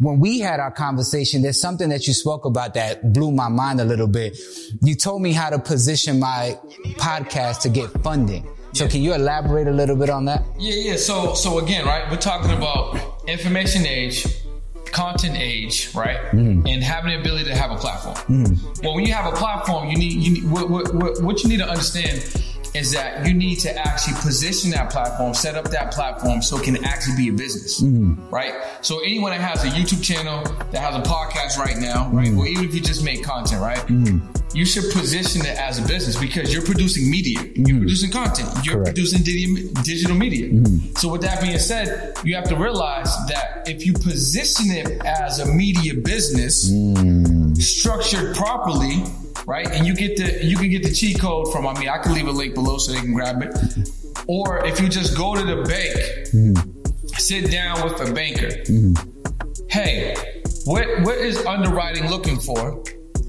when we had our conversation, there's something that you spoke about that blew my mind a little bit. You told me how to position my podcast to get funding. So Yeah. can you elaborate a little bit on that? Yeah, yeah. So, so again, right? We're talking about information age, content age, right? Mm-hmm. And having the ability to have a platform. Well, when you have a platform, you need you need what, what, what you need to understand is that you need to actually position that platform, set up that platform so it can actually be a business, Mm-hmm. right? So anyone that has a YouTube channel, that has a podcast right now, right? Mm-hmm. Or even if you just make content, right? You should position it as a business because you're producing media, you're producing content, you're Mm-hmm. Correct. producing di- digital media. Mm-hmm. So with that being said, you have to realize that if you position it as a media business, Mm. Structured properly, right, and you get the you can get the cheat code from. I mean, I can leave a link below so they can grab it. Or if you just go to the bank, sit down with a banker. Hey, what what is underwriting looking for?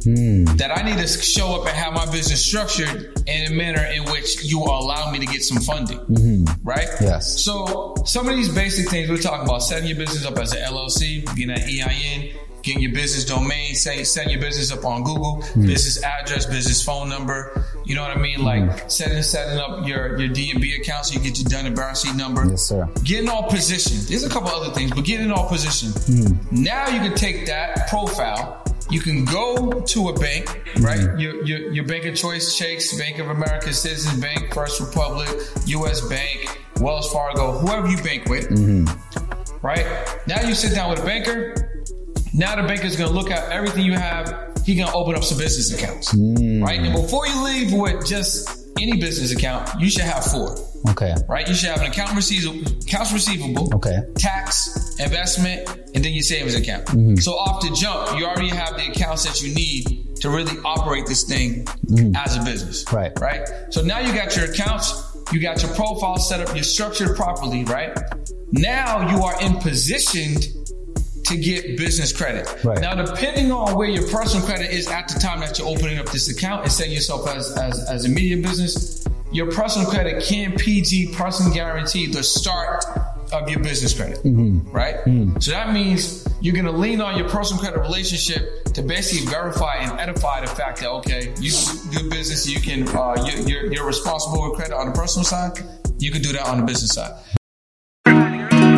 that I need to show up and have my business structured in a manner in which you will allow me to get some funding. Right? Yes. So some of these basic things we're talking about, setting your business up as an LLC, getting an EIN, getting your business domain, say, setting your business up on Google, hmm. business address, business phone number. You know what I mean? Like hmm. setting setting up your your D and B account so you get your Dun and Bradstreet number. Yes, sir. Getting all positioned. There's a couple other things, but getting all positioned. Hmm. Now you can take that profile. You can go to a bank, right? Your, your your bank of choice, Chase, Bank of America, Citizens Bank, First Republic, U.S. Bank, Wells Fargo, whoever you bank with, right? Now you sit down with a banker. Now the banker's gonna look at everything you have. He gonna open up some business accounts, right? And before you leave with just any business account, you should have four Okay. right? You should have an account receivable, accounts receivable, Okay. tax, investment, and then your savings account. Mm-hmm. So off the jump, you already have the accounts that you need to really operate this thing mm-hmm. as a business. Right. Right. So now you got your accounts, you got your profile set up, you're structured properly, right? Now you are in position to get business credit. Right. Now, depending on where your personal credit is at the time that you're opening up this account and setting yourself as, as, as a media business, your personal credit can PG personal guarantee the start of your business credit. Right? So that means you're going to lean on your personal credit relationship to basically verify and edify the fact that, okay, you do business, you can, uh, you, you're, you're responsible with credit on the personal side, you can do that on the business side.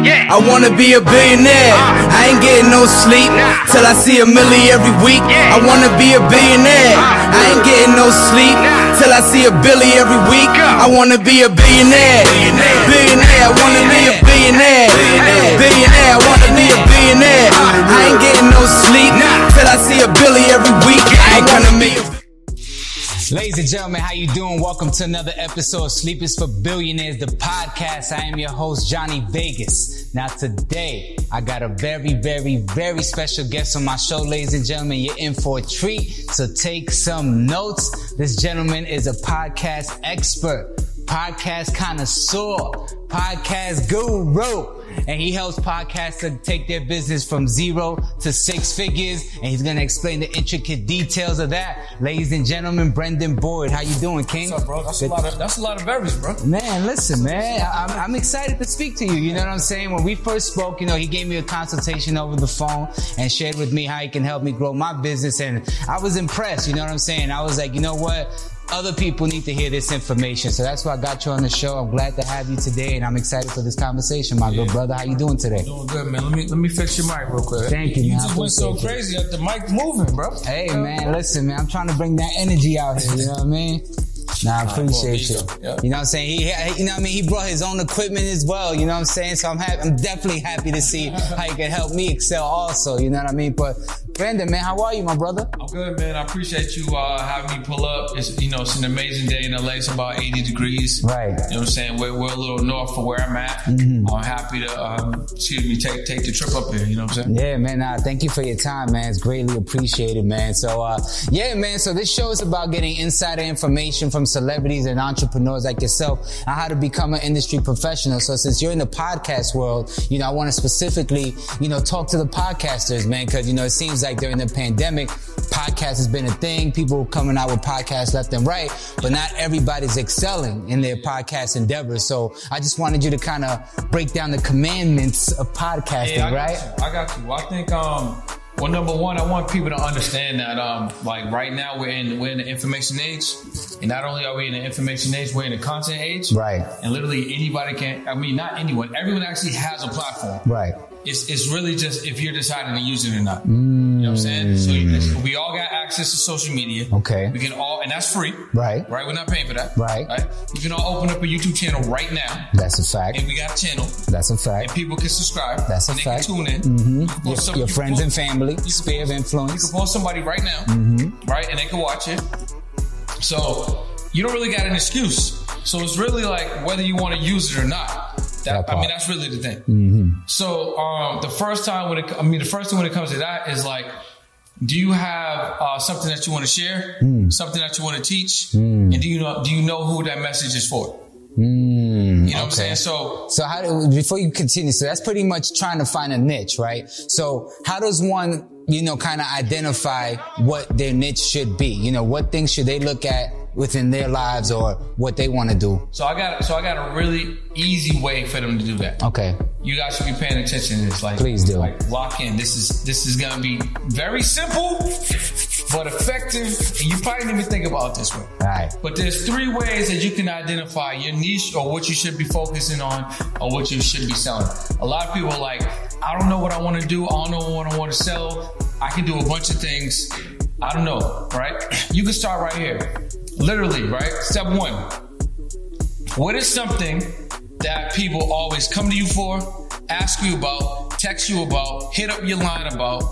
I wanna be a billionaire. Uh. I ain't getting no sleep till I see a milli every week. I wanna be a billionaire. Uh. I ain't getting no sleep till I see a billy every week. I wanna be a billionaire. Billionaire. I wanna be a billionaire. Billionaire. I wanna be a billionaire. Uh. I ain't getting no sleep till I see a billy every week. I ain't gonna be a Ladies and gentlemen, how you doing? Welcome to another episode of Sleep is for Billionaires, the podcast. I am your host, Johnny Vegas. Now today, I got a very, very, very special guest on my show, ladies and gentlemen. You're in for a treat, so take some notes. This gentleman is a podcast expert, podcast connoisseur, podcast guru. And he helps podcasts to take their business from zero to six figures. And he's going to explain the intricate details of that. Ladies and gentlemen, Brendan Boyd. How you doing, King? What's up, bro? That's a lot of that's a lot of berries, bro. Man, listen, man, I'm, I'm excited to speak to you. You know what I'm saying? When we first spoke, you know, he gave me a consultation over the phone and shared with me how he can help me grow my business. And I was impressed. You know what I'm saying? I was like, you know what? Other people need to hear this information. So that's why I got you on the show. I'm glad to have you today and I'm excited for this conversation, my good brother. How you doing today? Doing good, man. Let me let me fix your mic real quick. Thank you, You man. I just went so crazy that the mic moving, bro. Hey man, listen man, I'm trying to bring that energy out here, you know what I mean? Nah, I appreciate you. yeah. You know what I'm saying? He, he- you know what I mean? He brought his own equipment as well, you know what I'm saying? So I'm happy, I'm definitely happy to see how you can help me excel also, you know what I mean? But Brandon, man, how are you, my brother? I'm good, man. I appreciate you uh, having me pull up. It's you know it's an amazing day in LA. It's about 80 degrees. Right. You know what I'm saying? We're, we're a little north of where I'm at. Mm-hmm. I'm happy to um, excuse me take take the trip up here. You know what I'm saying? Yeah, man. Nah, thank you for your time, man. It's greatly appreciated, man. So, uh, yeah, man. So this show is about getting insider information from celebrities and entrepreneurs like yourself on how to become an industry professional. So since you're in the podcast world, you know, I want to specifically, you know, talk to the podcasters, man, cause, you know, it seems like during the pandemic, podcast has been a thing. People coming out with podcasts left and right, but not everybody's excelling in their podcast endeavors. So I just wanted you to kind of break down the commandments of podcasting, Yeah, I right? you. I got you. I think um well number one, I want people to understand that um like right now we're in we're in the information age. And not only are we in the information age, we're in the content age. Right. And literally anybody can I mean not anyone, everyone actually has a platform. Right. It's, it's really just if you're deciding to use it or not. You know what I'm saying? So you, we all got access to social media. Okay. We can all, and that's free. Right. Right. We're not paying for that. Right. Right? You can all open up a YouTube channel right now, That's a fact. and we got a channel, That's a fact. and people can subscribe. That's a and they fact. Can tune in. Mm-hmm. You can Your, some- your you friends and family, you sphere of influence. You can post somebody right now, Mm-hmm. right, and they can watch it. So you don't really got an excuse. So it's really like whether you want to use it or not. That, That I mean, that's really the thing. Mm-hmm. So um, the first time when it, I mean, the first thing when it comes to that is like, do you have uh, something that you want to share, Mm. something that you want to teach, and do you know do you know who that message is for? You know what I'm saying? So So how do, before you continue, so that's pretty much trying to find a niche, right? So how does one, you know, kind of identify what their niche should be? You know, what things should they look at within their lives or what they want to do? so I got so I got a really easy way for them to do that. Okay. You guys should be paying attention to this. Like, Please do. Like, lock in. This is this is gonna be very simple, but effective. And you probably didn't even think about this way. All right. But there's three ways that you can identify your niche or what you should be focusing on or what you should be selling. A lot of people are like, I don't know what I want to do. I don't know what I want to sell. I can do a bunch of things. I don't know, right? You can start right here. Literally, right? Step one. What is something that people always come to you for, ask you about, text you about, hit up your line about,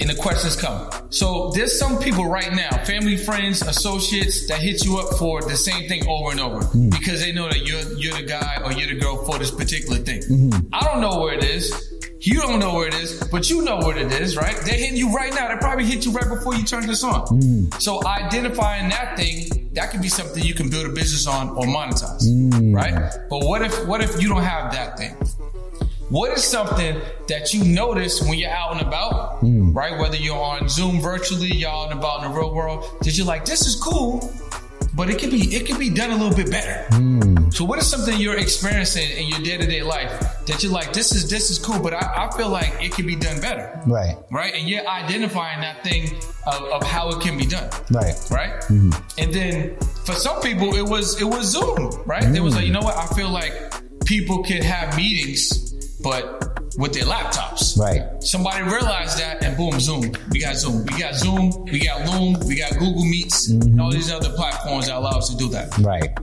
and the questions come. So there's some people right now, family, friends, associates that hit you up for the same thing over and over mm-hmm. because they know that you're you're the guy or you're the girl for this particular thing. Mm-hmm. I don't know where it is. You don't know where it is, but you know what it is, right? They're hitting you right now. They probably hit you right before you turn this on. Mm. So identifying that thing, that could be something you can build a business on or monetize, mm. right? But what if what if you don't have that thing? What is something that you notice when you're out and about, mm. right? Whether you're on Zoom virtually, you're out and about in the real world, that you're like, this is cool, but it could be it could be done a little bit better. So what is something you're experiencing in your day-to-day life that you're like, this is this is cool, but I, I feel like it can be done better. Right. Right? And you're identifying that thing of, of how it can be done Right. right? Mm-hmm. And then for some people, it was it was Zoom, right? It was like, you know what? I feel like people can have meetings, but with their laptops. Right. Somebody realized that, and boom, Zoom. We got Zoom. We got Zoom. We got Loom. We got Google Meets, and all these other platforms that allow us to do that. Right.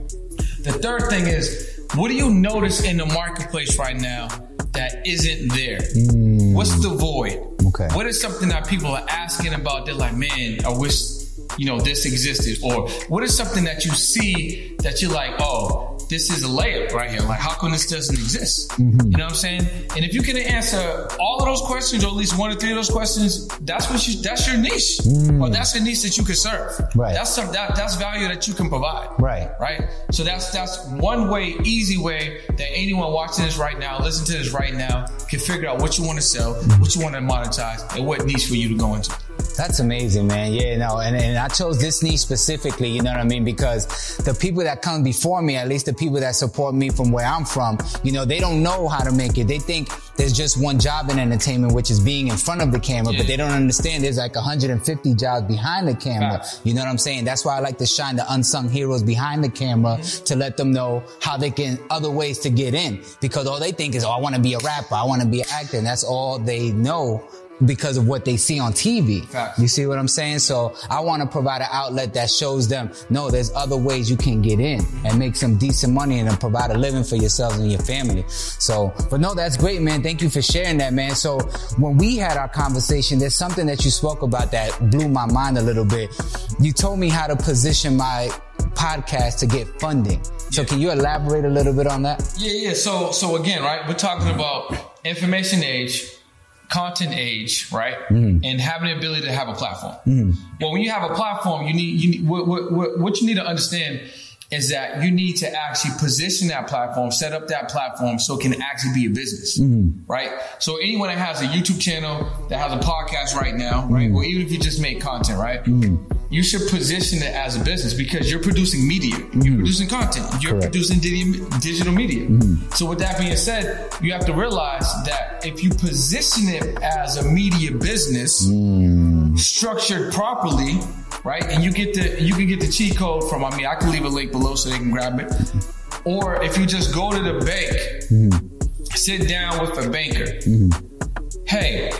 The third thing is, what do you notice in the marketplace right now that isn't there? Hmm. What's the void? Okay. What is something that people are asking about? They're like, man, I wish, you know, this existed. Or what is something that you see that you're like, oh, this is a layup right here. Like, how come this doesn't exist? Mm-hmm. You know what I'm saying? And if you can answer all of those questions, or at least one or three of those questions, that's what you, that's your niche. Or that's a niche that you can serve. Mm. Right. That's some, that, that's value that you can provide Right. right? So that's that's one way, easy way that anyone watching this right now, listen to this right now, can figure out what you want to sell, what you want to monetize, and what niche for you to go into. That's amazing, man. Yeah, no, and, and I chose this niche specifically, you know what I mean? Because the people that come before me, at least the people that support me from where I'm from, you know, they don't know how to make it. They think there's just one job in entertainment, which is being in front of the camera, Yeah. but they don't understand there's like 150 jobs behind the camera. You know what I'm saying? That's why I like to shine the unsung heroes behind the camera Mm-hmm. to let them know how they can, other ways to get in. Because all they think is, oh, I want to be a rapper. I want to be an actor. And that's all they know because of what they see on TV. Facts. You see what I'm saying? So I want to provide an outlet that shows them, no, there's other ways you can get in and make some decent money and then provide a living for yourselves and your family. So, but no, that's great, man. Thank you for sharing that, man. So when we had our conversation, there's something that you spoke about that blew my mind a little bit. You told me how to position my podcast to get funding. So Yeah. can you elaborate a little bit on that? Yeah, yeah. So, so again, right? We're talking about information age, content age, right? Mm-hmm. And having the ability to have a platform. Mm-hmm. Well, when you have a platform, you need you need what, what, what, what you need to understand is that you need to actually position that platform, set up that platform so it can actually be a business, mm-hmm. right? So anyone that has a YouTube channel, that has a podcast right now, right? Or even if you just make content, right? You should position it as a business because you're producing media, you're mm-hmm. producing content, you're Correct. producing di- digital media. Mm-hmm. So with that being said, you have to realize that if you position it as a media business, mm. structured properly, right? And you get the you can get the cheat code from. I mean, I can leave a link below so they can grab it. Or if you just go to the bank, mm-hmm. sit down with a banker. Hey,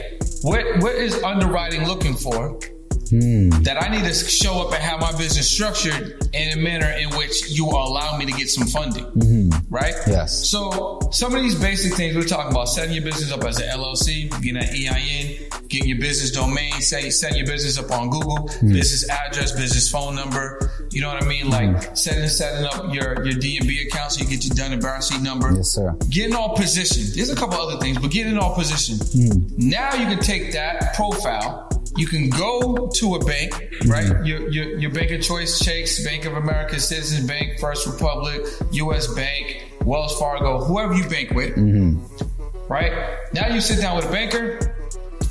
what what is underwriting looking for? Hmm. That I need to show up and have my business structured in a manner in which you will allow me to get some funding, mm-hmm. right? Yes. So some of these basic things we're talking about: setting your business up as an LLC, getting an EIN, getting your business domain, say setting your business up on Google, hmm. business address, business phone number. You know what I mean? Like hmm. setting setting up your your DNB account so you get your Dun and Bradstreet number. Yes, sir. Getting all positioned. There's a couple other things, but getting all positioned. Now you can take that profile. You can go to a bank, right? Mm-hmm. Your, your your bank of choice, Chase, Bank of America, Citizens Bank, First Republic, U.S. Bank, Wells Fargo, whoever you bank with, mm-hmm. right? Now you sit down with a banker.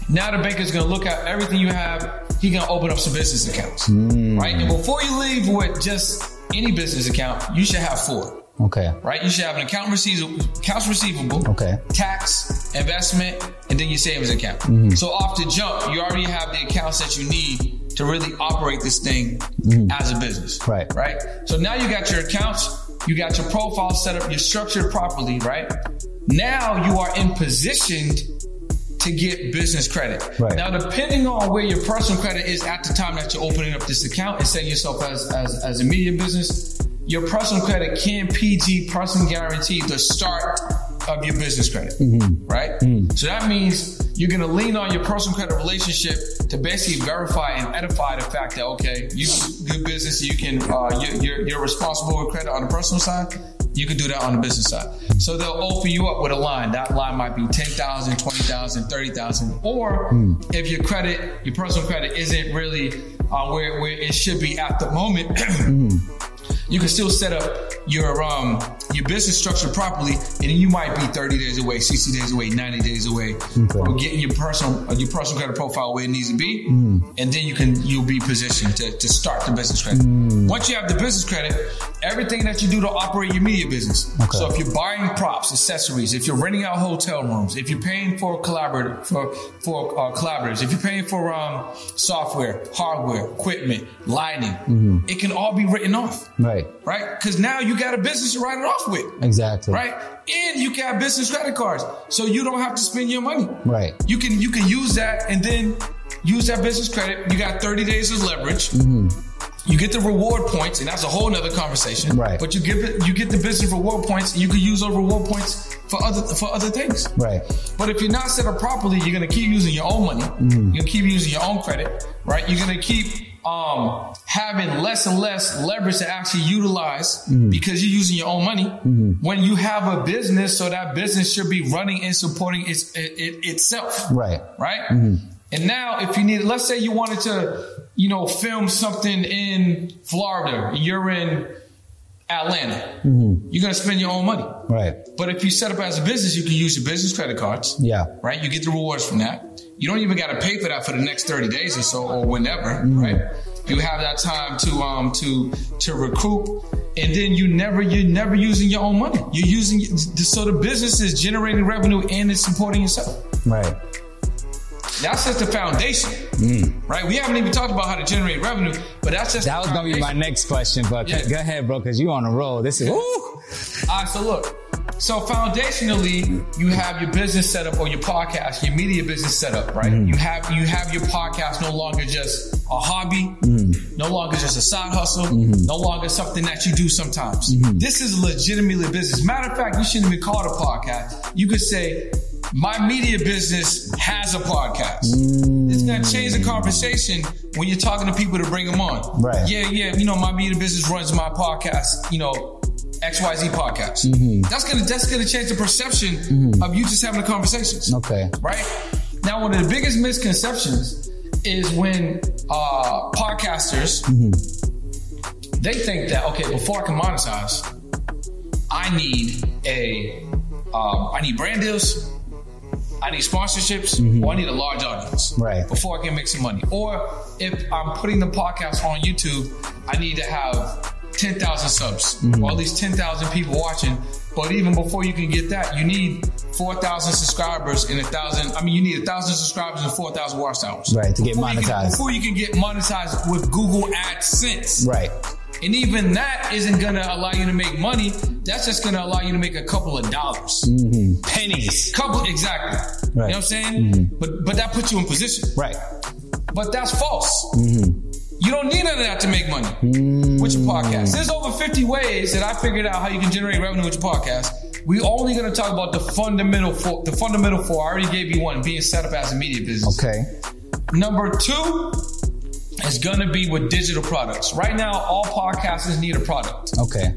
Now the banker's gonna look at everything you have. He's gonna open up some business accounts, mm. right? And before you leave with just any business account, you should have four Okay. right? You should have an account receivable, accounts receivable, Okay. tax, investment, and then your savings account. Mm-hmm. So off the jump, you already have the accounts that you need to really operate this thing mm-hmm. as a business. Right. Right. So now you got your accounts, you got your profile set up, you're structured properly, right? Now you are in position to get business credit. Right. Now, depending on where your personal credit is at the time that you're opening up this account and setting yourself as, as, as a media business, your personal credit can PG person guarantee the start of your business credit, right? So that means you're going to lean on your personal credit relationship to basically verify and edify the fact that okay, you good business, you can uh, you're, you're, you're responsible with credit on the personal side. You can do that on the business side. So they'll open you up with a line. That line might be 10,000, 20,000, 30,000. Or if your credit, your personal credit isn't really uh, where, where it should be at the moment, you can still set up your um your business structure properly, and then you might be 30 days away, 60 days away, 90 days away from getting your personal your personal credit profile where it needs to be, and then you can you'll be positioned to, to start the business credit. Once you have the business credit, everything that you do to operate your media business. Okay. So if you're buying props, accessories, if you're renting out hotel rooms, if you're paying for collaborator for for uh, collaborators, if you're paying for um, software, hardware, equipment, lighting, it can all be written off Right. Right? Because now you got a business to write it off with, Exactly. right? And you got business credit cards, so you don't have to spend your money. Right. You can you can use that and then use that business credit. You got 30 days of leverage. Mm-hmm. You get the reward points, and that's a whole nother conversation. Right. But you give it, you get the business reward points, and you can use those reward points for other for other things. Right. But if you're not set up properly, you're gonna keep using your own money. Mm-hmm. You're gonna keep using your own credit, right? You're gonna keep um, having less and less leverage to actually utilize mm-hmm. because you're using your own money. Mm-hmm. When you have a business, so that business should be running and supporting its, it, it, itself Right. right? Mm-hmm. And now, if you need, let's say you wanted to, you know, film something in Florida, you're in Atlanta, you're gonna spend your own money. Right. But if you set up as a business, you can use your business credit cards, Yeah. right? You get the rewards from that. You don't even got to pay for that for the next 30 days or so, or whenever, right? You have that time to um to to recoup, and then you never you're never using your own money. You're using so the business is generating revenue and it's supporting yourself. Right. That's just the foundation, Mm. right? We haven't even talked about how to generate revenue, but that's just That was gonna be my next question, but go ahead, bro, because you on a roll. This is woo. All right, so look, so foundationally, you have your business set up or your podcast, your media business set up, right? Mm. You have you have your podcast no longer just a hobby, mm. no longer just a side hustle, mm-hmm. no longer something that you do sometimes. Mm-hmm. This is legitimately a business. Matter of fact, you shouldn't even call it a podcast. You could say. My media business has a podcast. It's gonna change the conversation when you're talking to people to bring them on. Right. Yeah, yeah. You know, my media business runs my podcast. You know, XYZ podcast. Mm-hmm. That's gonna that's gonna change the perception of you just having the conversations. Okay. Right? Now one of the biggest misconceptions is when uh podcasters Mm-hmm. they think that okay, before I can monetize, I need a, um, I need brand deals, I need sponsorships, mm-hmm. or I need a large audience, Right. Before I can make some money, or if I'm putting the podcast on YouTube, I need to have ten thousand subs, mm-hmm. or at least ten thousand people watching. But even before you can get that, you need four thousand subscribers and a thousand. I mean, you need a thousand subscribers and four thousand watch hours, Right, to get Before you can- monetized. before you can get monetized with Google AdSense. Right. And even that isn't gonna allow you to make money. That's just gonna allow you to make a couple of dollars. Mm-hmm. Pennies. Couple exactly. You know what I'm saying? Mm-hmm. But but that puts you in position. Right. But that's false. Mm-hmm. You don't need none of that to make money with your podcast. There's over 50 ways that I figured out how you can generate revenue with your podcast. We only gonna talk about the fundamental four. The fundamental four. I already gave you one, being set up as a media business. Okay. Number two is gonna be with digital products. Right now, all podcasters need a product Okay.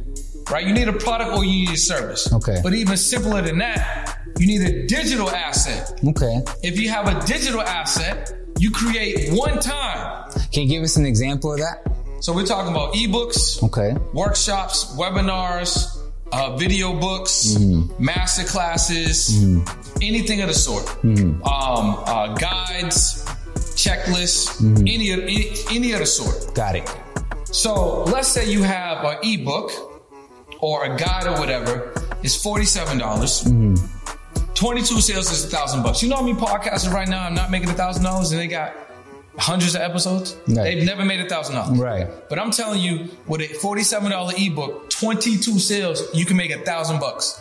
right? You need a product or you need a service. Okay. But even simpler than that, you need a digital asset. Okay. If you have a digital asset, you create one time. Can you give us an example of that? So we're talking about ebooks, Okay. workshops, webinars, uh, video books, master classes, anything of the sort. Um, uh, guides, checklists, mm-hmm. any, of, any, any of the sort. Got it. So let's say you have an ebook or a guide or whatever. It's forty-seven dollars. Mm-hmm. Twenty-two sales is a thousand bucks. You know how many podcasters right now I'm not making a thousand dollars and they got hundreds of episodes? Right. They've never made a thousand dollars. Right. But I'm telling you, with a forty-seven dollar ebook, twenty-two sales, you can make a thousand bucks.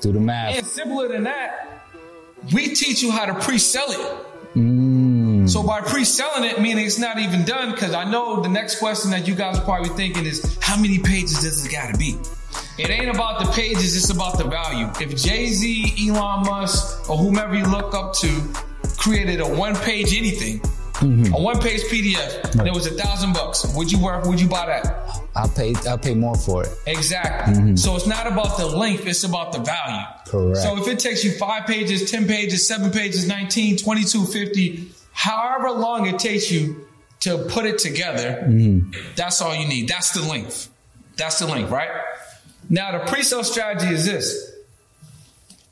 Do the math. And simpler than that, we teach you how to pre-sell it. Mm. So by pre-selling it, meaning it's not even done, because I know the next question that you guys are probably thinking is, how many pages does it gotta be? It ain't about the pages, it's about the value. If Jay-Z, Elon Musk, or whomever you look up to created a one-page anything, Mm-hmm. a one-page PDF, and it was a thousand bucks, would you work, would you buy that? I'll pay. I'll pay more for it. Exactly. Mm-hmm. So it's not about the length, it's about the value. Correct. So if it takes you five pages, 10 pages, seven pages, 19, 22, 50, however long it takes you to put it together, mm-hmm. that's all you need. That's the length. That's the length, right? Now, the pre sale strategy is this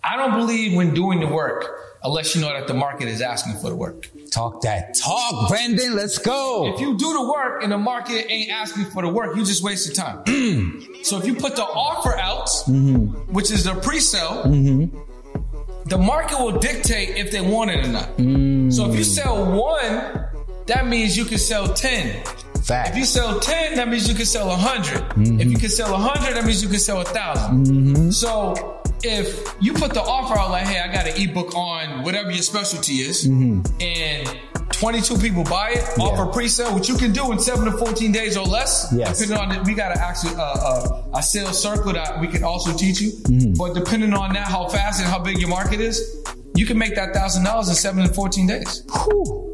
I don't believe when doing the work unless you know that the market is asking for the work. Talk that talk, Brendan. Let's go. If you do the work and the market ain't asking for the work, you just waste your time. Mm. so if you put the offer out, mm-hmm. which is the pre-sale, mm-hmm. the market will dictate if they want it or not. Mm. So if you sell one, that means you can sell 10. Fact. If you sell 10, that means you can sell 100. If you mm-hmm. can sell 100, that means you can sell 1,000. So if you put the offer out like, hey, I got an ebook on whatever your specialty is, and 22 people buy it, offer pre-sale, which you can do in 7 to 14 days or less. Yes. Depending on it, we got to actually uh, uh, a sales circle that we can also teach you. But depending on that, how fast and how big your market is, you can make that $1,000 in 7 to 14 days. Whew.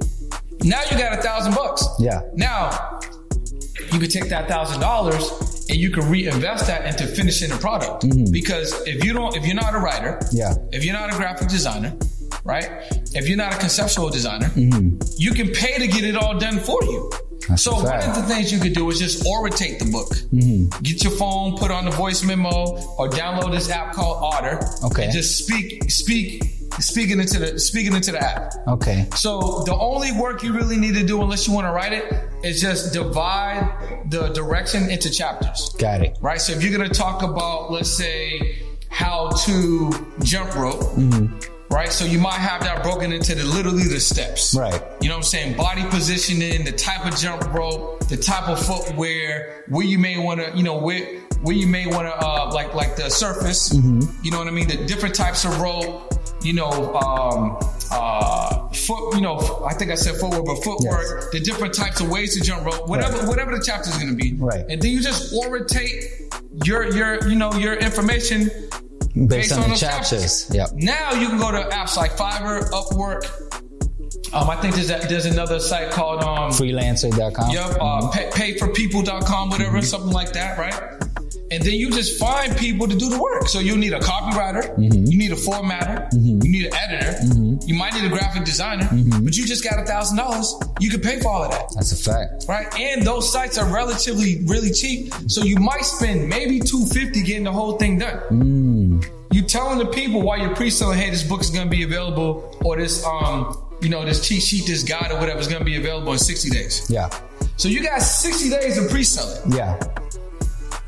Now you got a thousand bucks. Yeah. Now you can take that thousand dollars and you can reinvest that into finishing the product. Because if you don't, if you're not a writer, Mm-hmm. Yeah. if you're not a graphic designer, right? If you're not a conceptual designer, Mm-hmm. you can pay to get it all done for you. That's so one of the things you could do is just orientate the book. Mm-hmm. Get your phone, put on the voice memo, or download this app called Otter. Okay. And just speak, speak, speaking into the speaking into the app. Okay. So the only work you really need to do, unless you want to write it, is just divide the direction into chapters. Got it. Right. So if you're gonna talk about, let's say, how to jump rope, right? So you might have that broken into the literally the steps. Right. You know what I'm saying? Body positioning, the type of jump rope, the type of footwear, where you may want to, you know, where where you may want to, uh, like like the surface. You know what I mean? The different types of rope. You know, um, uh, foot. You know, I think I said footwork, but footwork. The different types of ways to jump rope. Whatever Right. whatever the chapter is going to be. Right. And then you just orientate your your you know your information Based, on, the those chapters. Yep. now you can go to apps like Fiverr, Upwork. Um, I think there's a, there's another site called um, Freelancer.com. Yep, uh, pay, payforpeople.com, whatever, something like that, right? And then you just find people to do the work. So you need a copywriter, mm-hmm. you need a formatter, mm-hmm. you need an editor, mm-hmm. you might need a graphic designer, but you just got a thousand dollars. You can pay for all of that. That's a fact. Right? And those sites are relatively really cheap. So you might spend maybe 250 getting the whole thing done. Mm. You telling the people while you're pre-selling, hey, this book is gonna be available, or this um, you know, this cheat sheet, this guide or whatever is gonna be available in 60 days. Yeah. So you got 60 days to pre-sell it. Yeah.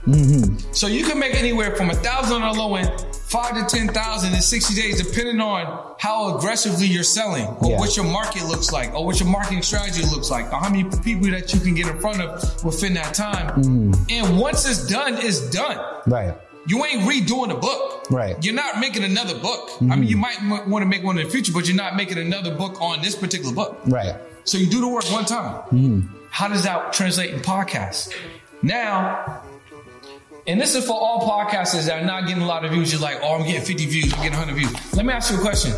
Mm-hmm. So you can make anywhere from a thousand on the low end, five to ten thousand in 60 days, depending on how aggressively you're selling, or Yeah. what your market looks like, or what your marketing strategy looks like, or how many people that you can get in front of within that time. Mm-hmm. And once it's done, it's done. Right. You ain't redoing the book. Right. You're not making another book. I mean, mm-hmm. you might m- want to make one in the future, but you're not making another book on this particular book. Right. So you do the work one time. How does that translate in podcasts? Now, and this is for all podcasters that are not getting a lot of views. You're like, oh, I'm getting 50 views, I'm getting 100 views. Let me ask you a question.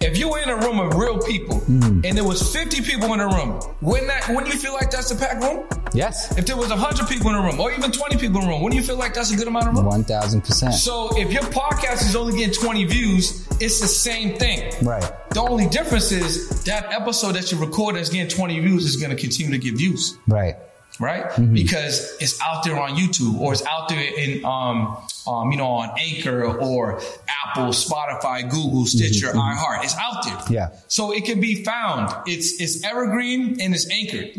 If you were in a room of real people hmm. and there was 50 people in the room, wouldn't that wouldn't you feel like that's a packed room? Yes. If there was 100 people in the room or even 20 people in the room, wouldn't you feel like that's a good amount of room? One thousand percent. So if your podcast is only getting 20 views, it's the same thing. Right. The only difference is that episode that you record that's getting 20 views is going to continue to get views, Right. Right? Mm-hmm. Because it's out there on YouTube or it's out there in, um, um, you know, on Anchor or Apple, Spotify, Google, Stitcher, iHeart. It's out there. Mm-hmm. Yeah. So it can be found. It's it's evergreen and it's anchored.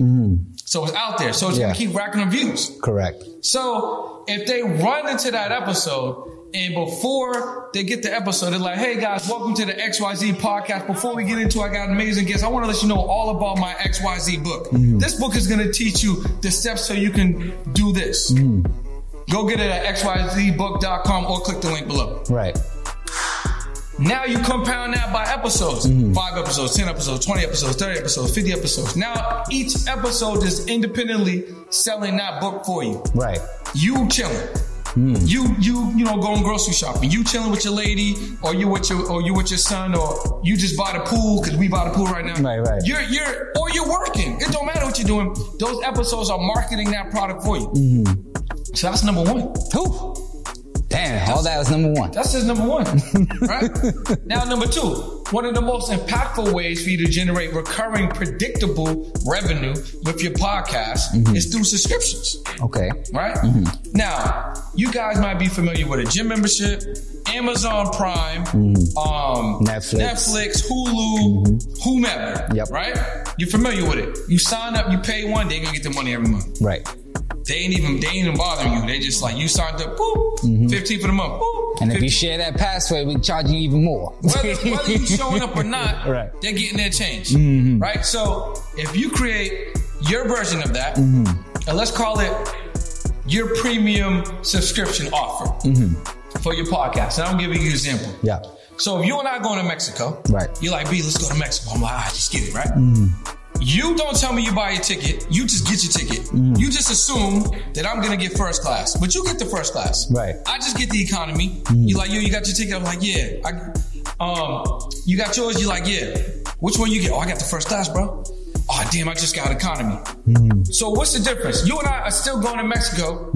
So it's out there. So it's Mm-hmm. Yeah. to keep racking up views. Correct. So if they run into that episode and before they get the episode, they're like, hey guys, welcome to the XYZ podcast. Before we get into it, I got an amazing guest. I want to let you know all about my XYZ book. This book is going to teach you the steps so you can do this. Go get it at xyzbook.com or click the link below. Right. Now you compound that by episodes. Five episodes, 10 episodes, 20 episodes, 30 episodes, 50 episodes. Now each episode is independently selling that book for you. Right. You chilling. You you you know going grocery shopping. You chilling with your lady, or you with your or you with your son, or you just bought a pool because we bought a pool right now. Right, right. You're you're or you're working. It don't matter what you're doing. Those episodes are marketing that product for you. Mm-hmm. So that's number one. Who? Damn. All that was number one. That's just number one, right? now, number two, one of the most impactful ways for you to generate recurring, predictable revenue with your podcast Mm-hmm. is through subscriptions, Okay. right? Now, you guys might be familiar with a gym membership, Amazon Prime, um, Netflix. Netflix, Hulu, whomever, Yep. right? You're familiar with it. You sign up, you pay one, they're gonna get the money every month. Right. They ain't even they ain't even bothering you. They just like you signed up, boop, 15 for the month, boop. Mm-hmm. And if 15. you share that password, we charge you even more. whether, whether you showing up or not, Right. Mm-hmm. they're getting their change. Right? So if you create your version of that, Mm-hmm. and let's call it your premium subscription offer for your podcast. And I'm giving you an example. Mm-hmm. Yeah. So if you and I going to Mexico, Right. You're like, B, let's go to Mexico. I'm like, ah, just get it, right? You don't tell me you buy a ticket. You just get your ticket. Mm. You just assume that I'm gonna get first class, but you get the first class. Right. I just get the economy. Mm. You're like, yo, you got your ticket. I'm like, yeah. I, um, you got yours. You're like, yeah. Which one you get? Oh, I got the first class, bro. Oh, damn, I just got economy. Mm. So what's the difference? You and I are still going to Mexico.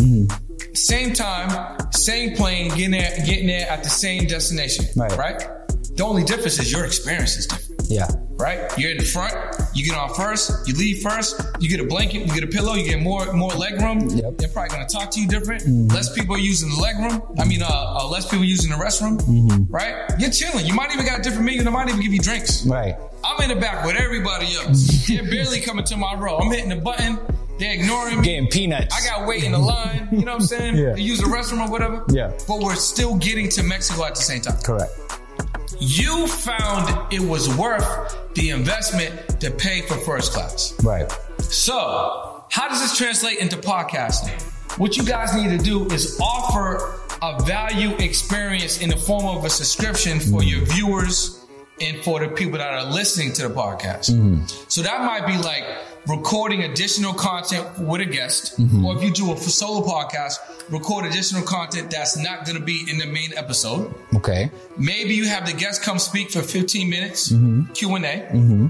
Same time, same plane, getting there, getting there at the same destination. Right. Right. The only difference is your experience is different Yeah. right? You're in the front, you get on first, you leave first, you get a blanket, you get a pillow, you get more more leg room. Yep. They're probably gonna talk to you different. Less people are using the leg room. I mean, uh, uh less people using the restroom, right? You're chilling. You might even got a different menu. They might even give you drinks. Right. I'm in the back with everybody else. They're barely coming to my row. I'm hitting the button. They're ignoring me. Getting peanuts. I got wait in the line. You know what I'm saying? Yeah. To use the restroom or whatever. Yeah. But we're still getting to Mexico at the same time Correct. You found it was worth the investment to pay for first class. Right. So, how does this translate into podcasting? What you guys need to do is offer a value experience in the form of a subscription for mm-hmm. your viewers and for the people that are listening to the podcast. Mm-hmm. So that might be like recording additional content with a guest, mm-hmm. or if you do a solo podcast, record additional content that's not going to be in the main episode. Okay. Maybe you have the guest come speak for 15 minutes, mm-hmm. Q and A, mm-hmm.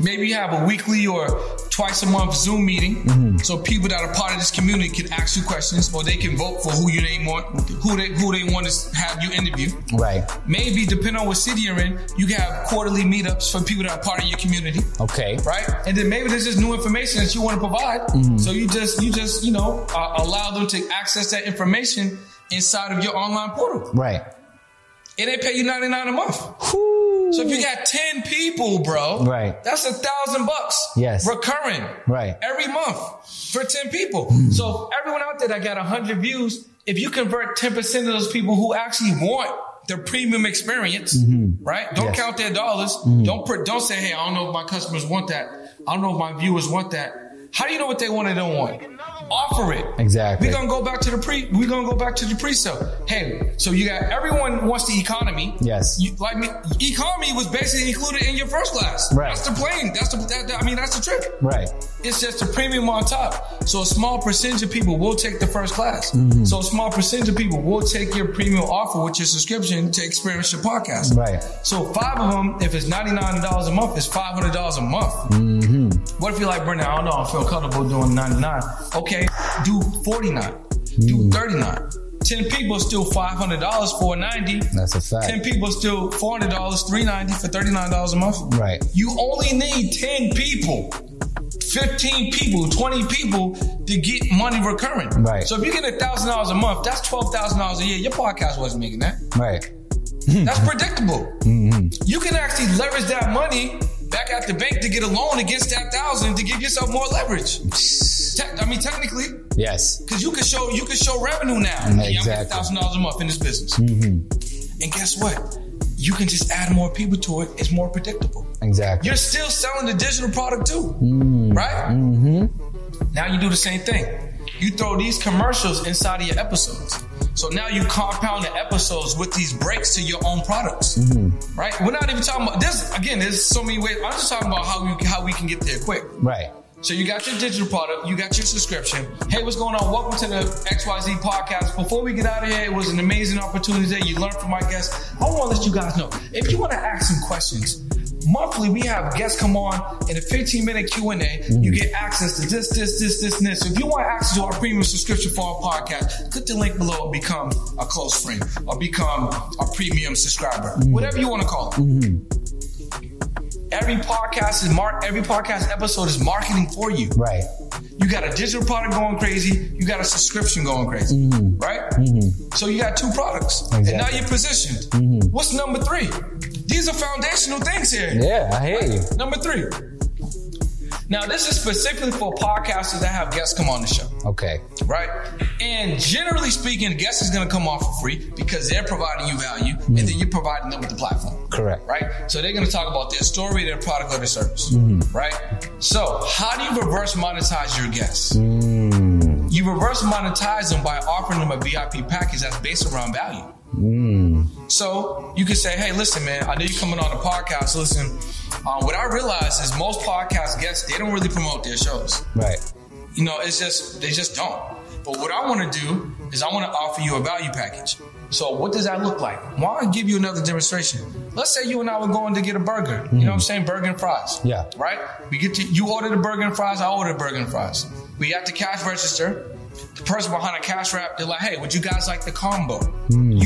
Maybe you have a weekly or twice a month Zoom meeting, Mm-hmm. so people that are part of this community can ask you questions, or they can vote for who you they want, who they who they want to have you interview. Right. Maybe depending on what city you're in, you can have quarterly meetups for people that are part of your community Okay. right? And then maybe there's just new information that you want to provide. Mm-hmm. So you just you just you know uh, allow them to access that information inside of your online portal, Right. and they pay you ninety nine a month. So if you got ten people, bro, Right. that's a thousand bucks, Yes. recurring, Right. every month for ten people. So everyone out there that got hundred views, if you convert ten percent of those people who actually want the premium experience, right? Don't Mm-hmm. Yes. Mm-hmm. count their dollars. Don't put, don't say, hey, I don't know if my customers want that. I don't know if my viewers want that. How do you know what they want and don't want? Offer it. Exactly. We're gonna go back to the pre. We're gonna go back to the pre-sale. Hey, so you got everyone wants the economy. Yes. You, like me, economy was basically included in your first class. Right. That's the plane. That's the. That, that- I mean, that's the trick. Right. It's just a premium on top. So a small percentage of people will take the first class. Mm-hmm. So a small percentage of people will take your premium offer with your subscription to experience your podcast. Right. So five of them, if it's ninety nine dollars a month, it's five hundred dollars a month. Mm-hmm. What if you're like Brendan? I don't know. I feel comfortable doing ninety nine. Okay, do forty nine. Mm. Do thirty nine. Ten people still five hundred dollars for ninety. That's a fact. Ten people still four hundred dollars, three ninety for thirty nine dollars a month. Right. You only need ten people. 15 people, 20 people to get money recurring. Right. So if you get a thousand dollars a month, that's twelve thousand dollars a year. Your podcast wasn't making that. Right. That's predictable. You can actually leverage that money back at the bank to get a loan against that thousand to give yourself more leverage. Te- I mean, technically, Yes. because you can show you can show revenue now. Mm-hmm. Yeah, I'm making Exactly. thousand dollars a month in this business. Mm-hmm. And guess what? You can just add more people to it. It's more predictable. Exactly. You're still selling the digital product too, mm-hmm. right? Now you do the same thing. You throw these commercials inside of your episodes. So now you compound the episodes with these breaks to your own products, mm-hmm. right? We're not even talking about this. Again, there's so many ways. I'm just talking about how we how we can get there quick. Right. So you got your digital product, you got your subscription. Hey, what's going on? Welcome to the XYZ podcast. Before we get out of here, it was an amazing opportunity that you learned from my guests. I want to let you guys know if you want to ask some questions. Monthly, we have guests come on in a 15 minute Q&A. You get access to this, this, this, this, and this. So if you want access to our premium subscription for our podcast, click the link below and become a close friend or become a premium subscriber. Mm-hmm. Whatever you want to call it. Mm-hmm. Every podcast is mark. Every podcast episode is marketing for you. Right. You got a digital product going crazy. You got a subscription going crazy, mm-hmm. right? So you got two products, and now you're positioned. What's number three? These are foundational things here. Yeah, I hear you. Number three. Now, this is specifically for podcasters that have guests come on the show, Okay. right? And generally speaking, the guest is going to come on for free because they're providing you value, and mm-hmm. then you're providing them with the platform Correct. right? So they're going to talk about their story, their product, or their service, mm-hmm. right? So how do you reverse monetize your guests? Mm. You reverse monetize them by offering them a VIP package that's based around value. So you can say, hey, listen, man, I know you're coming on the podcast. Listen, um, what I realize is most podcast guests, they don't really promote their shows. Right. You know, it's just, they just don't. But what I want to do is I want to offer you a value package. So what does that look like? Why well, give you another demonstration. Let's say you and I were going to get a burger. You know what I'm saying? Burger and fries. Yeah. Right? We get to, you order the burger and fries, I order the burger and fries. We at the cash register. The person behind the cash wrap, they're like, hey, would you guys like the combo?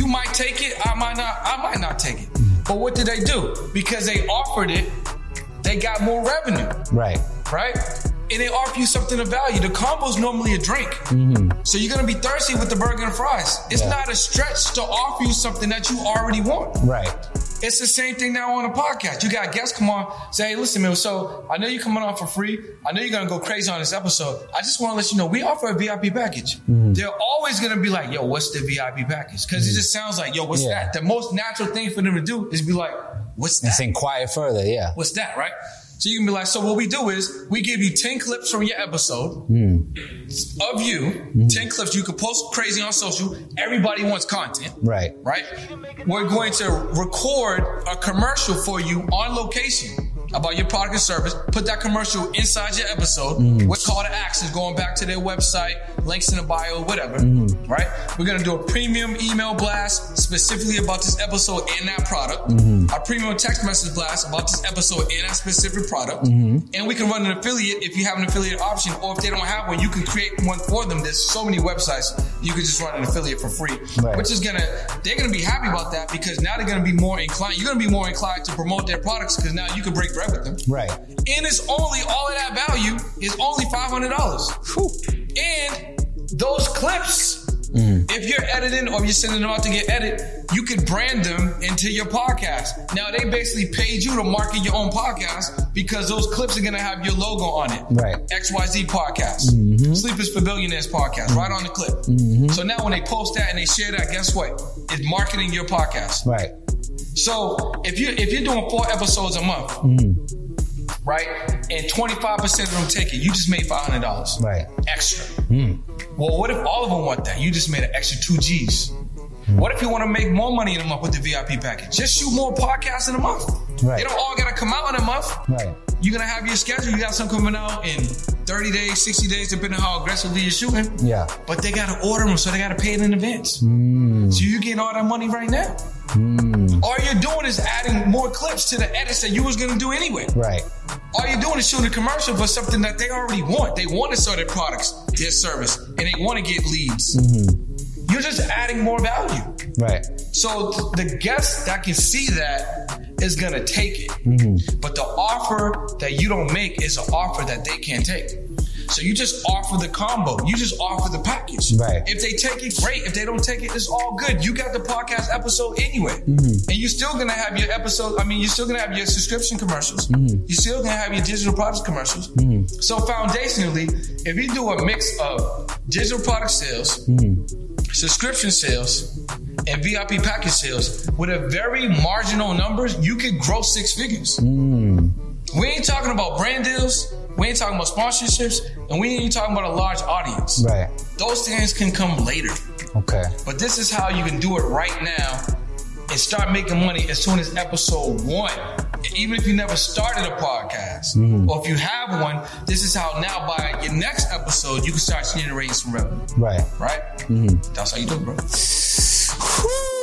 You might take it, I might not, I might not take it. But what did they do? Because they offered it, they got more revenue Right. right? And they offer you something of value. The combo's normally a drink. Mm-hmm. So you're gonna be thirsty with the burger and fries. It's Yeah. not a stretch to offer you something that you already want. Right. It's the same thing now on a podcast. You got guests come on, say, hey, listen, man, so I know you're coming on for free. I know you're gonna go crazy on this episode. I just wanna let you know we offer a VIP package. Mm. They're always gonna be like, yo, what's the VIP package? Because it mm. just sounds like, yo, what's Yeah. that? The most natural thing for them to do is be like, what's that? Let's inquire further. Yeah. What's that, right? So you can be like, so what we do is we give you 10 clips from your episode mm. Of you, mm-hmm. 10 clips. You can post crazy on social. Everybody wants content, Right. right? We're going to record a commercial for you on location about your product and service. Put that commercial inside your episode with call to actions going back to their website, links in the bio, whatever. Mm-hmm. Right? We're gonna do a premium email blast specifically about this episode and that product. Mm-hmm. A premium text message blast about this episode and that specific product. Mm-hmm. And we can run an affiliate if you have an affiliate option, or if they don't have one, you can create one for them. There's so many websites you can just run an affiliate for free, Right. which is gonna they're gonna be happy about that because now they're gonna be more inclined. You're gonna be more inclined to promote their products because now you can break bread with them. Right. And it's only all of that value is only five hundred dollars. And those clips, mm. if you're editing or you're sending them out to get edited, you could brand them into your podcast. Now they basically paid you to market your own podcast because those clips are gonna have your logo on it. Right. XYZ podcast. Mm-hmm. Sleep is for Billionaires podcast, right on the clip. Mm-hmm. So now when they post that and they share that, guess what? It's marketing your podcast. Right. So if you if you're doing four episodes a month, right, and 25 percent of them take it, you just made five hundred dollars Right. extra. Well, what if all of them want that? You just made an extra two G's. What if you want to make more money in a month with the VIP package? Just shoot more podcasts in a month. Right. They don't all gotta come out in a month. Right. You're gonna have your schedule. You got some coming out in 30 days, 60 days, depending on how aggressively you're shooting. Yeah. But they gotta order them, so they gotta pay it in advance. Mm. So you're getting all that money right now. All you're doing is adding more clips to the edits that you was gonna do anyway. Right. All you're doing is shooting a commercial for something that they already want. They want to sell their products, their service, and they want to get leads. You're just adding more value. Right. So th- the guest that can see that is gonna take it. Mm-hmm. But the offer that you don't make is an offer that they can't take. So you just offer the combo. You just offer the package. Right. If they take it, great. If they don't take it, it's all good. You got the podcast episode anyway. Mm-hmm. And you're still gonna have your episode. I mean, you're still gonna have your subscription commercials. Mm-hmm. You're still gonna have your digital products commercials. So foundationally, if you do a mix of digital product sales, subscription sales, and VIP package sales with a very marginal numbers, you could grow six figures. We ain't talking about brand deals. We ain't talking about sponsorships, and we ain't talking about a large audience. Right. Those things can come later. Okay. But this is how you can do it right now and start making money as soon as episode one. Even if you never started a podcast, mm-hmm. or if you have one, this is how now by your next episode you can start generating some revenue. Right. Right? Mm-hmm. That's how you do it, bro.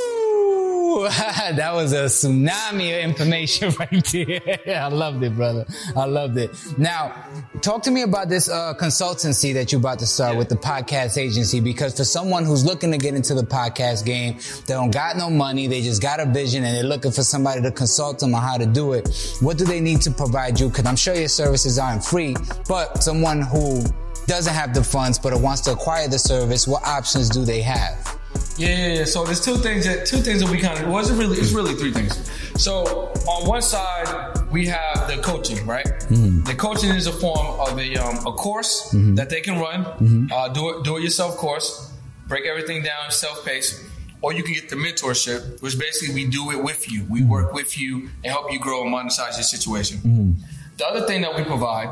That was a tsunami of information right there. I loved it, brother. I loved it. Now, talk to me about this uh, consultancy that you're about to start with the podcast agency. Because for someone who's looking to get into the podcast game, they don't got no money, they just got a vision, and they're looking for somebody to consult them on how to do it. What do they need to provide you? Because I'm sure your services aren't free, but someone who doesn't have the funds but wants to acquire the service, what options do they have? Yeah, yeah, yeah. So there's two things that two things that we kind of well, it's really it's really three things. So on one side we have the coaching, right? Mm-hmm. The coaching is a form of a um, a course mm-hmm. that they can run, mm-hmm. uh, do it do it yourself course, break everything down self paced. Or you can get the mentorship, which basically we do it with you. We work with you and help you grow and monetize your situation. The other thing that we provide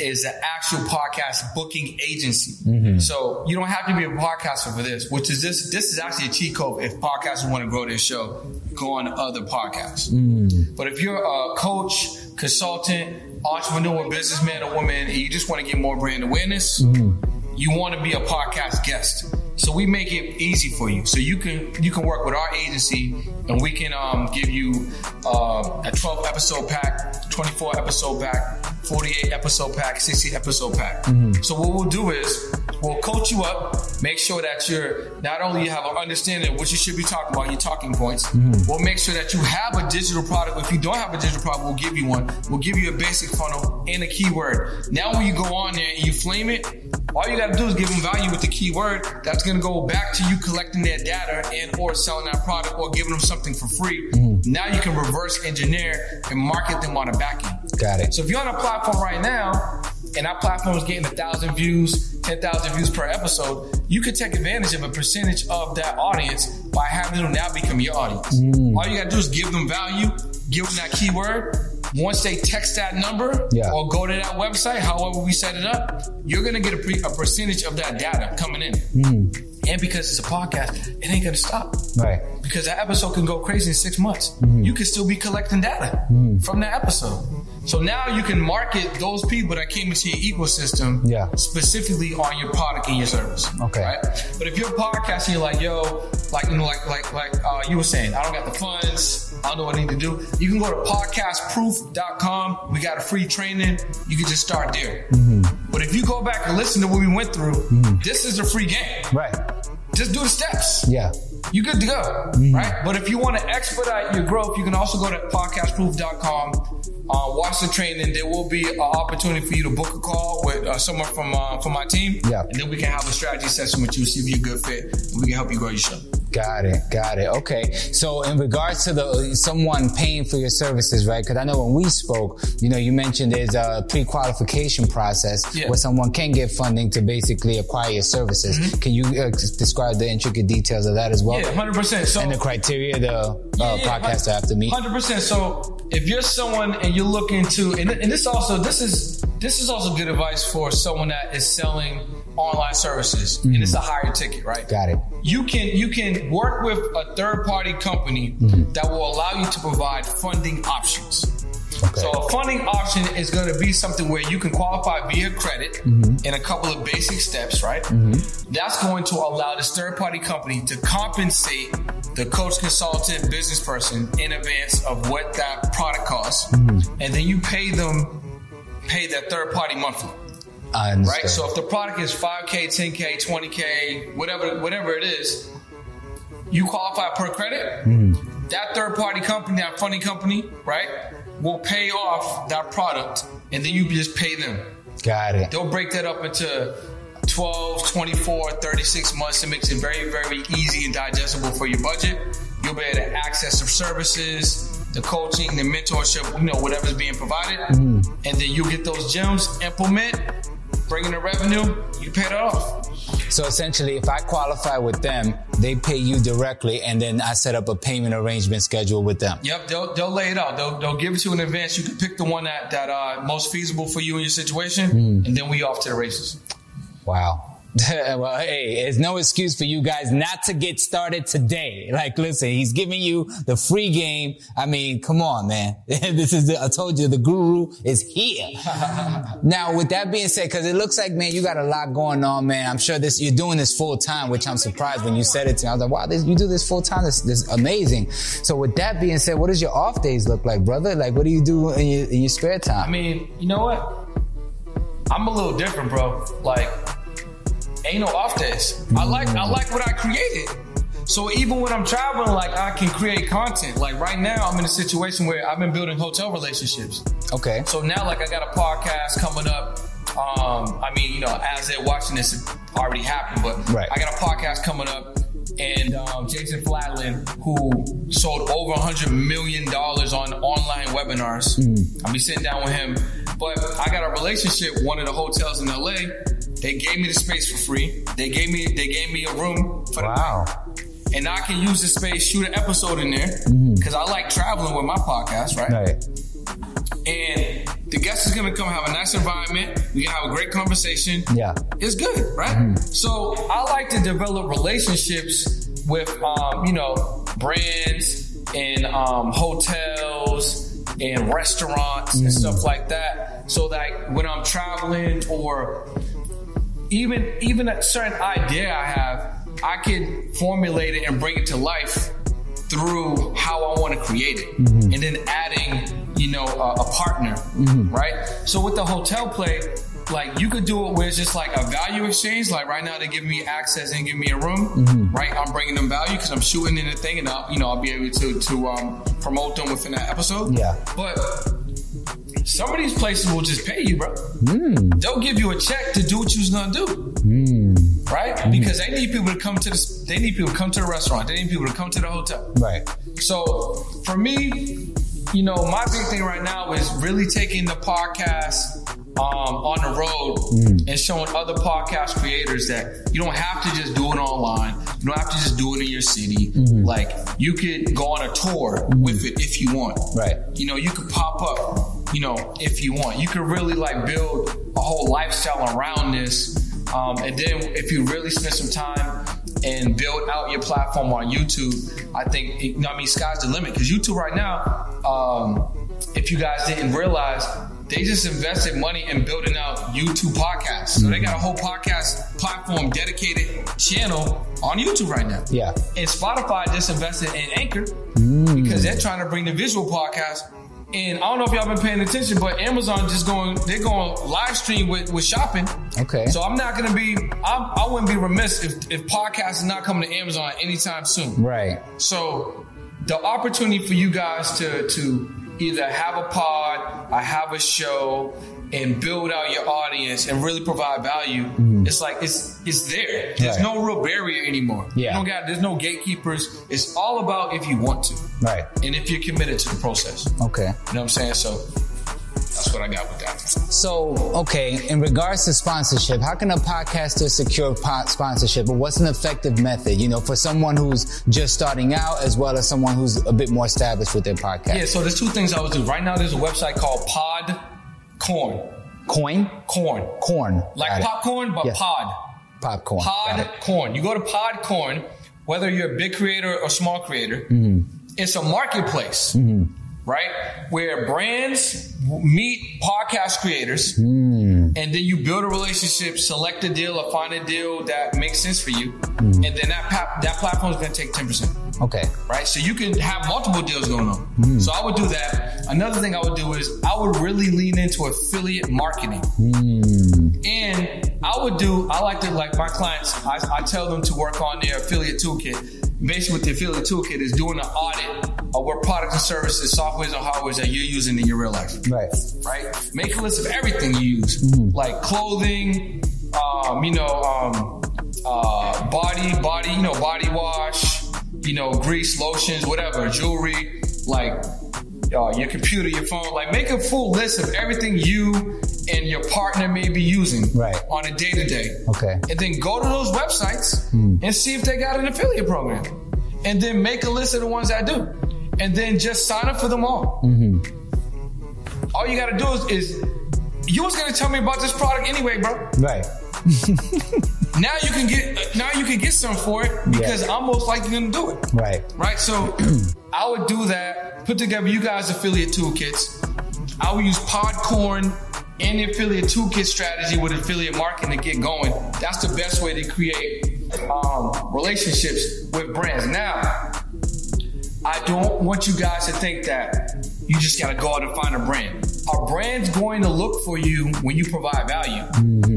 is an actual podcast booking agency. So you don't have to be a podcaster for this, which is this. This is actually a cheat code if podcasters want to grow their show, go on other podcasts. But if you're a coach, consultant, entrepreneur, businessman or woman, and you just want to get more brand awareness, you want to be a podcast guest. So we make it easy for you. So you can you can work with our agency, and we can um, give you uh, a 12 episode pack, 24 episode pack, 48 episode pack, 60 episode pack. Mm-hmm. So what we'll do is we'll coach you up, make sure that you're not only you have an understanding of what you should be talking about, your talking points. Mm-hmm. We'll make sure that you have a digital product. If you don't have a digital product, we'll give you one. We'll give you a basic funnel and a keyword. Now when you go on there and you flame it, all you gotta do is give them value with the keyword. That's gonna go back to you collecting their data and or selling that product or giving them something for free. Mm-hmm. Now you can reverse engineer and market them on the back end. Got it. So if you're on a platform right now and that platform is getting a thousand views, ten thousand views per episode, you could take advantage of a percentage of that audience by having them now become your audience. Mm. All you gotta do is give them value, give them that keyword. Once they text that number Yeah. or go to that website, however we set it up, you're gonna get a, pre- a percentage of that data coming in. Mm. And because it's a podcast, it ain't gonna stop. Right. Because that episode can go crazy in six months. Mm-hmm. You can still be collecting data from that episode. So now you can market those people that came into your ecosystem Yeah. specifically on your product and your service. Okay. Right? But if you're a podcast and you're like, yo, like you know, like like like uh, you were saying, I don't got the funds, I don't know what I need to do. You can go to podcastproof.com. We got a free training. You can just start there. Mm-hmm. But if you go back and listen to what we went through, this is a free game. Right. Just do the steps Yeah. You good to go, right? But if you want to expedite your growth, you can also go to podcastproof.com, uh, watch the training. There will be an opportunity for you to book a call with uh, someone from uh, from my team, Yeah. and then we can have a strategy session with you, see if you're a good fit, and we can help you grow your show. Got it. Got it. Okay. So in regards to the someone paying for your services, right? Because I know when we spoke, you know, you mentioned there's a pre-qualification process Yeah. where someone can get funding to basically acquire your services. Can you uh, describe the intricate details of that as well? Mm-hmm. Yeah, hundred percent. So And the criteria the uh, Yeah, yeah, podcaster have to meet. Hundred percent. So if you're someone and you're looking to, and, and this also this is this is also good advice for someone that is selling online services, and it's a higher ticket, right? Got it. you can you can work with a third party company that will allow you to provide funding options. Okay. So a funding option is going to be something where you can qualify via credit mm-hmm. in a couple of basic steps, right? Mm-hmm. That's going to allow this third party company to compensate the coach, consultant, business person in advance of what that product costs, mm-hmm. and then you pay them pay that third party monthly right? So if the product is 5K, 10K, 20K, whatever, whatever it is, you qualify per credit. That third party company, that funding company, right, will pay off that product and then you just pay them. Got it. They'll break that up into 12, 24, 36 months. It makes it very, very easy and digestible for your budget. You'll be able to access some services, the coaching, the mentorship, you know, whatever's being provided. Mm. And then you get those gems, implement, bring in the revenue, you pay it off. So essentially, if I qualify with them, they pay you directly, and then I set up a payment arrangement schedule with them. Yep, they'll, they'll lay it out. They'll, they'll give it to you in advance. You can pick the one that that uh, most feasible for you in your situation, and then we off to the races. Wow. well, hey, it's no excuse for you guys not to get started today. Like, listen, he's giving you the free game. I mean, come on, man. this is, the, I told you, the guru is here. now, with that being said, cause it looks like, man, you got a lot going on, man. I'm sure this, you're doing this full time, which I'm surprised when you said it to me. I was like, wow, this, you do this full time. This, this is amazing. So with that being said, what does your off days look like, brother? Like, what do you do in your, in your spare time? I mean, you know what? I'm a little different, bro. Like, ain't no off days. I like I like what I created. So even when I'm traveling, like I can create content. Like right now, I'm in a situation where I've been building hotel relationships. okay. So now, like, I got a podcast coming up. Um, I mean, you know, as they're watching this, it already happened, but Right. I got a podcast coming up. And um, Jason Fladlien, who sold over $100 million on online webinars, I'll be sitting down with him. But I got a relationship one of the hotels in LA. They gave me the space for free. They gave me they gave me a room for the Wow. and I can use the space, shoot an episode in there because I like traveling with my podcast, right? Right. and the guest is gonna come have a nice environment. We can have a great conversation. Yeah. It's good, right? So I like to develop relationships with, um, you know, brands and um, hotels and restaurants and stuff like that. So that when I'm traveling or even even a certain idea I have, I can formulate it and bring it to life through how I want to create it, mm-hmm. and then adding, you know, a, a partner, mm-hmm. right? So with the hotel play, like you could do it where it's just like a value exchange. Like right now, they give me access and give me a room, mm-hmm. right? I'm bringing them value because I'm shooting in the thing, and I'll, you know, I'll be able to to um, promote them within that episode. Yeah. but. Some of these places will just pay you, bro. Hmm. They'll give you a check to do what you was gonna do hmm. right? Hmm. Because they need people to come to the they need people to come to the restaurant. They need people to come to the hotel. Right. So for me, you know, my big thing right now is really taking the podcast um, on the road and showing other podcast creators that you don't have to just do it online. You don't have to just do it in your city. Like you could go on a tour with it if you want. Right. You know, you could pop up, you know, if you want. You could really like build a whole lifestyle around this. Um, and then if you really spend some time and build out your platform on YouTube, I think, you know, I mean, sky's the limit. Because YouTube right now, um, if you guys didn't realize, they just invested money in building out YouTube podcasts. So they got a whole podcast platform dedicated channel on YouTube right now. Yeah. And Spotify just invested in Anchor because they're trying to bring the visual podcast. And I don't know if y'all been paying attention, but Amazon just going, they're going live stream with, with shopping. Okay. So I'm not going to be, I'm, I wouldn't be remiss if, if podcast is not coming to Amazon anytime soon. Right. So the opportunity for you guys to to either have a pod, I have a show, and build out your audience and really provide value, mm-hmm. it's like it's it's there. There's Right. no real barrier anymore. Yeah. You don't got there's no gatekeepers. It's all about if you want to Right. and if you're committed to the process. Okay. You know what I'm saying? So that's what I got with that. So, okay, in regards to sponsorship, how can a podcaster secure po- sponsorship? Or what's an effective method, you know, for someone who's just starting out as well as someone who's a bit more established with their podcast? Yeah, so there's two things I would do. Right now there's a website called Podcorn. Coin? Corn. Corn. Like popcorn, but Yes. pod. Popcorn. Podcorn. You go to Podcorn, whether you're a big creator or small creator, Mm-hmm. It's a marketplace, right? Where brands meet podcast creators, Mm. and then you build a relationship, select a deal, or find a deal that makes sense for you, Mm. and then that pa- that platform is going to take ten percent Okay. right? So you can have multiple deals going on. So I would do that. Another thing I would do is I would really lean into affiliate marketing. And I would do, I like to, like my clients, I, I tell them to work on their affiliate toolkit. Basically, what the affiliate toolkit is doing an audit of what products and services, softwares, and hardwares that you're using in your real life Right. right? Make a list of everything you use, like clothing, um, you know, um, uh, body, body, you know, body wash, you know, grease, lotions, whatever, jewelry, like uh, your computer, your phone. Like, make a full list of everything you and your partner may be using Right. on a day to day. Okay. And then go to those websites hmm. and see if they got an affiliate program. And then make a list of the ones that do. And then just sign up for them all. Mm-hmm. All you gotta do is, is you was gonna tell me about this product anyway, bro. Right. Now you can get now you can get some for it because I'm most likely gonna do it. Right. Right? So I would do that, put together you guys affiliate toolkits. I would use Podcorn and the affiliate toolkit strategy with affiliate marketing to get going. That's the best way to create um, relationships with brands. Now, I don't want you guys to think that you just gotta go out and find a brand. A brand's going to look for you when you provide value.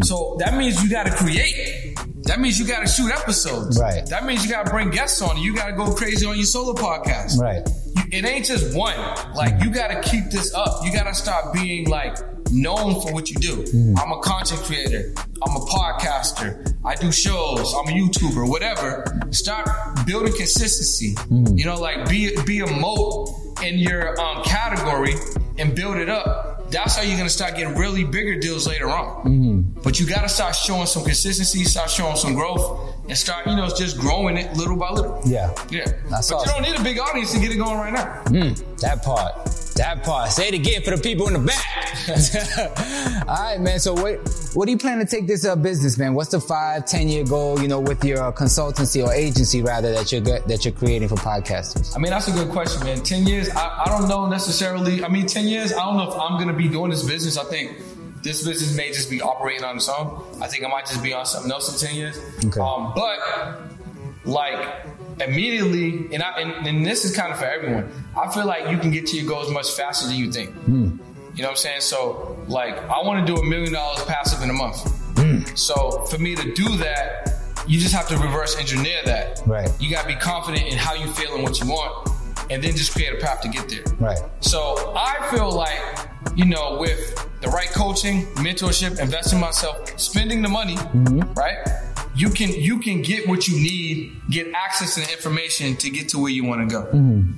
So that means you gotta create. That means you gotta shoot episodes. Right. That means you gotta bring guests on. You gotta go crazy on your solo podcast. Right. It ain't just one. Like you gotta keep this up. You gotta start being like known for what you do. Mm-hmm. I'm a content creator. I'm a podcaster. I do shows. I'm a YouTuber. Whatever. Start building consistency. Mm-hmm. You know, like be be a moat in your um, category and build it up. That's how you're gonna start getting really bigger deals later on. Mm-hmm. But you gotta start showing some consistency, start showing some growth, and start, you know, just growing it little by little. Yeah. Yeah. That's but awesome. you don't need a big audience to get it going right now. Mm, that part. That part. Say it again for the people in the back. All right, man. So what what do you plan to take this uh, business, man? What's the five, ten year goal? You know, with your uh, consultancy or agency rather that you're that you're creating for podcasters. I mean, that's a good question, man. 10 years, I, I don't know necessarily. I mean, 10 years, I don't know if I'm going to be doing this business. I think this business may just be operating on its own. I think I might just be on something else in 10 years. Okay. Um, but, like, immediately, and, I, and, and this is kind of for everyone, I feel like you can get to your goals much faster than you think. You know what I'm saying? So, like, I want to do a million dollars passive in a month. So, for me to do that, you just have to reverse engineer that. Right. You got to be confident in how you feel and what you want, and then just create a path to get there. Right. So, I feel like, you know, with the right coaching, mentorship, investing myself, spending the money, mm-hmm. right? You can you can get what you need, get access to the information to get to where you want to go.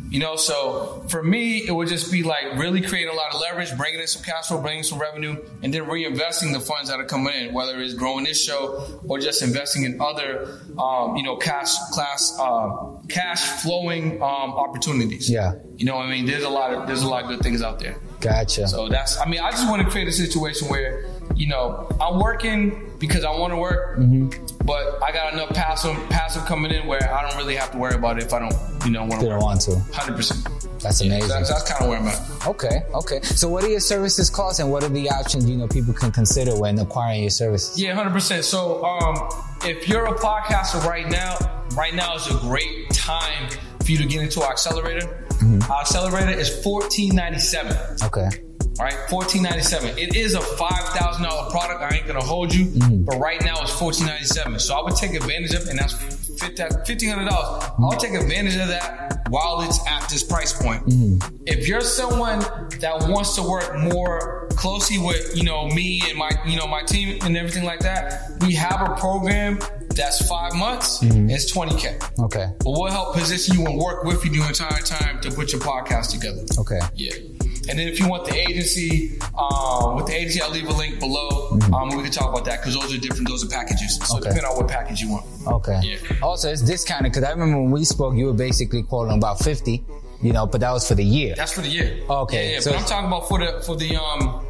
You know, so for me, it would just be like really creating a lot of leverage, bringing in some cash flow, bringing some revenue, and then reinvesting the funds that are coming in, whether it's growing this show or just investing in other, um, you know, cash class, uh, cash flowing um, opportunities. Yeah. You know, I mean, there's a lot of there's a lot of good things out there. Gotcha. So that's, I mean, I just want to create a situation where, you know, I'm working because I want to work, but I got enough passive passive coming in where I don't really have to worry about it if I don't, you know, want to. don't want to. Hundred percent. That's amazing. That's, that's kind of where I'm at. Okay, okay. So what are your services cost and what are the options you know people can consider when acquiring your services? Yeah, hundred percent. So, um, if you're a podcaster right now, right now is a great time for you to get into our accelerator. Our accelerator is fourteen ninety seven. Okay. All right, fourteen ninety seven. It is a five thousand dollar product. I ain't gonna hold you, mm. but right now it's fourteen ninety seven. So I would take advantage of, it and that's fifteen hundred dollars. I'll mm. take advantage of that while it's at this price point. Mm. If you're someone that wants to work more closely with, you know, me and my, you know, my team and everything like that, we have a program that's five months. It's twenty k. Okay. But we'll help position you and work with you the entire time to put your podcast together. Okay. Yeah. And then if you want the agency, um, with the agency, I'll leave a link below. Um, we can talk about that because those are different. Those are packages. So Okay. depending on what package you want. Okay. Yeah. Also, it's discounted because I remember when we spoke, you were basically quoting about fifty, you know, but that was for the year. That's for the year. Okay, Yeah, yeah. so- but I'm talking about for the for the um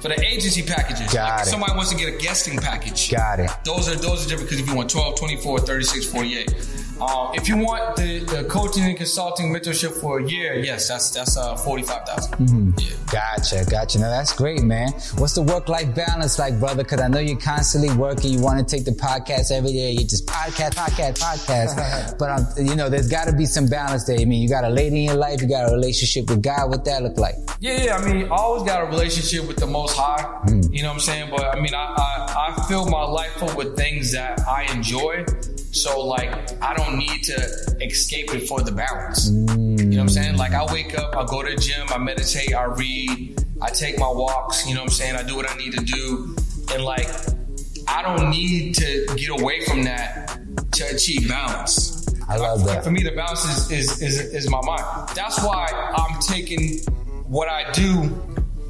for the agency packages. Got Like it. Somebody wants to get a guesting package. Got it. Those are those are different because if you want 12, 24, 36, 48. Um, if you want the, the coaching and consulting mentorship for a year, yes, that's that's uh, forty five Mm-hmm. Yeah. Gotcha, gotcha. Now that's great, man. What's the work-life balance like, brother? Because I know you're constantly working. You want to take the podcast every day. You just podcast, podcast, podcast. but um, you know, there's got to be some balance there. I mean, you got a lady in your life. You got a relationship with God. What that look like? Yeah, yeah. I mean, I always got a relationship with the Most High. You know what I'm saying? But I mean, I, I I fill my life up with things that I enjoy. So like, I don't need to escape it for the balance. You know what I'm saying? Like, I wake up, I go to the gym, I meditate, I read, I take my walks. You know what I'm saying? I do what I need to do, and like, I don't need to get away from that to achieve balance. I love that. For me, the balance is, is, is, is my mind. That's why I'm taking what I do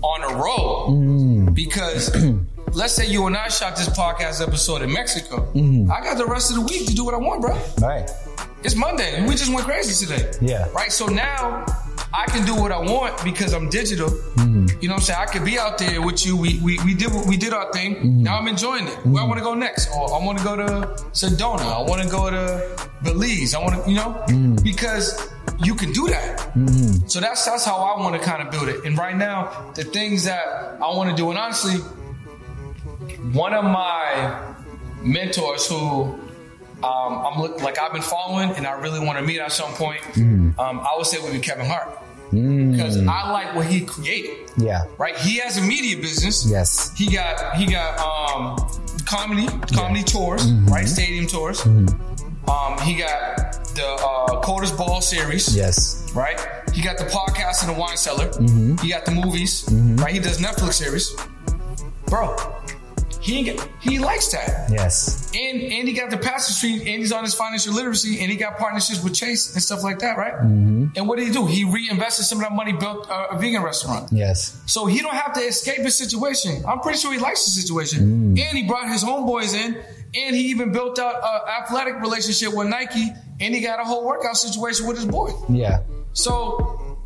on a road. Mm. Because let's say you and I shot this podcast episode in Mexico. Mm-hmm. I got the rest of the week to do what I want, bro. Right. It's Monday. We just went crazy today. Yeah. Right? So now I can do what I want because I'm digital. Mm-hmm. You know what I'm saying? I could be out there with you. We we, we did what we did our thing. Mm-hmm. Now I'm enjoying it. Where I want to go next? Or I want to go to Sedona. I want to go to Belize. I want to, you know, Mm-hmm. because you can do that. So that's that's how I want to kind of build it. And right now, the things that I want to do, and honestly, one of my mentors who um, I'm look, like I've been following and I really want to meet at some point. Um, I would say would be Kevin Hart because I like what he created. Yeah. Right, he has a media business. Yes. he got he got um, comedy comedy tours, right, stadium tours. Um, he got the uh, Cold as Balls series Yes. right? He got the podcast and the wine cellar. Mm-hmm. He got the movies, right? He does Netflix series, bro. He he likes that, Yes. and and he got the Pastor Street, and he's on his financial literacy, and he got partnerships with Chase and stuff like that, right? Mm-hmm. And what did he do? He reinvested some of that money, built uh, a vegan restaurant. Yes. So he don't have to escape his situation. I'm pretty sure he likes the situation. Mm. And he brought his homeboys in, and he even built out an athletic relationship with Nike, and he got a whole workout situation with his boy. Yeah. So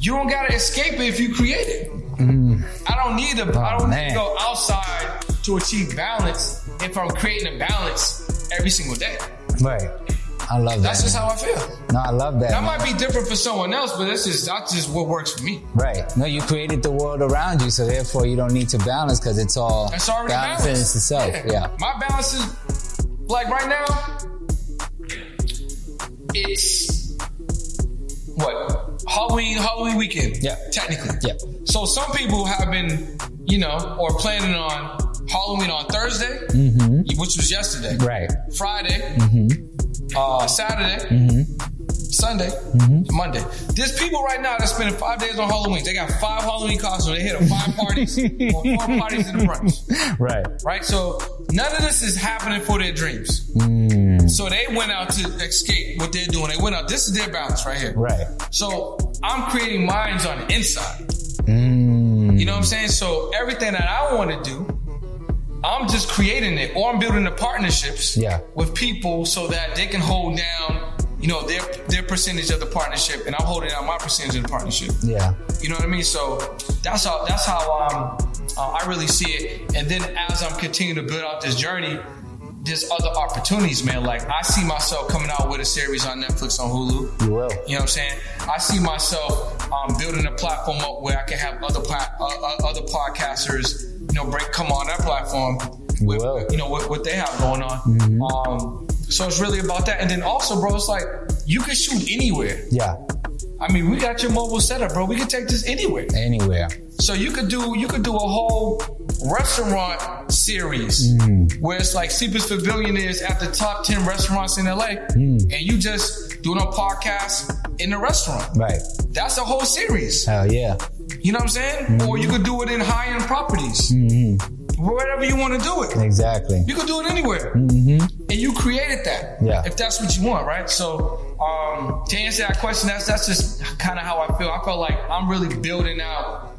you don't gotta escape it if you create it. I don't need to. I don't need Mm. to go outside to achieve balance if I'm creating a balance every single day. Right. I love that. That's just how I feel. no, I love that. That man. might be different for someone else, but that's just that's just what works for me. Right. No, you created the world around you, so therefore you don't need to balance because it's all That's already balanced in balanced. itself. Yeah. My balance is like right now. It's what Halloween Halloween weekend. Yeah. technically. Yeah. So some people have been, you know, or planning on Halloween on Thursday, which was yesterday. Mm-hmm. Right. Mm-hmm. Friday, uh, Saturday, Sunday, Monday. There's people right now that spending five days on Halloween. They got five Halloween costumes. They hit a five parties or four parties in the brunch. Right. Right? So none of this is happening for their dreams. Mm. So they went out to escape what they're doing. They went out. This is their balance right here. Right. So I'm creating minds on the inside. Mm. You know what I'm saying? So everything that I want to do, I'm just creating it, or I'm building the partnerships Yeah. with people so that they can hold down, you know, their their percentage of the partnership, and I'm holding down my percentage of the partnership. Yeah. You know what I mean? So that's how that's how um, uh, I really see it. And then as I'm continuing to build out this journey, there's other opportunities, man. Like I see myself coming out with a series on Netflix on Hulu. You will. You know what I'm saying? I see myself um, building a platform up where I can have other uh, uh, other podcasters, you know, break come on that platform. With, will. you know what, what they have going on. Mm-hmm. Um, so it's really about that. And then also, bro, it's like you can shoot anywhere. Yeah. I mean, we got your mobile setup, bro. We can take this anywhere. Anywhere. So you could do you could do a whole restaurant series mm-hmm. where it's like Sleep is for Billionaires at the top ten restaurants in LA, mm-hmm. and you just doing a podcast in the restaurant. Right. That's a whole series. Hell yeah. You know what I'm saying? Or you could do it in high end properties. Wherever you want to do it. Exactly. You could do it anywhere. And you created that. Yeah. If that's what you want, right? So um, to answer that question, that's that's just kind of how I feel. I feel like I'm really building out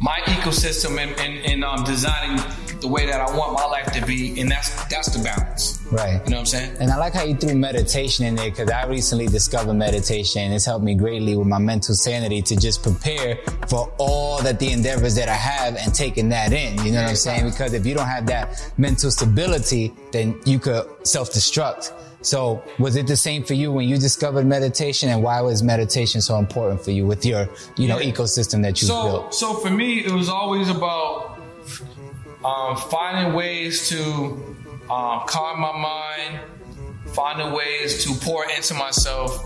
my ecosystem and, and, and um, designing the way that I want my life to be, and that's that's the balance. Right. You know what I'm saying? And I like how you threw meditation in there because I recently discovered meditation. It's helped me greatly with my mental sanity to just prepare for all that the endeavors that I have and taking that in. You know what I'm saying? Because if you don't have that mental stability, then you could self-destruct. So was it the same for you when you discovered meditation and why was meditation so important for you with your, you know, Yeah. ecosystem that you So built? so for me, it was always about um, finding ways to um, calm my mind, finding ways to pour into myself,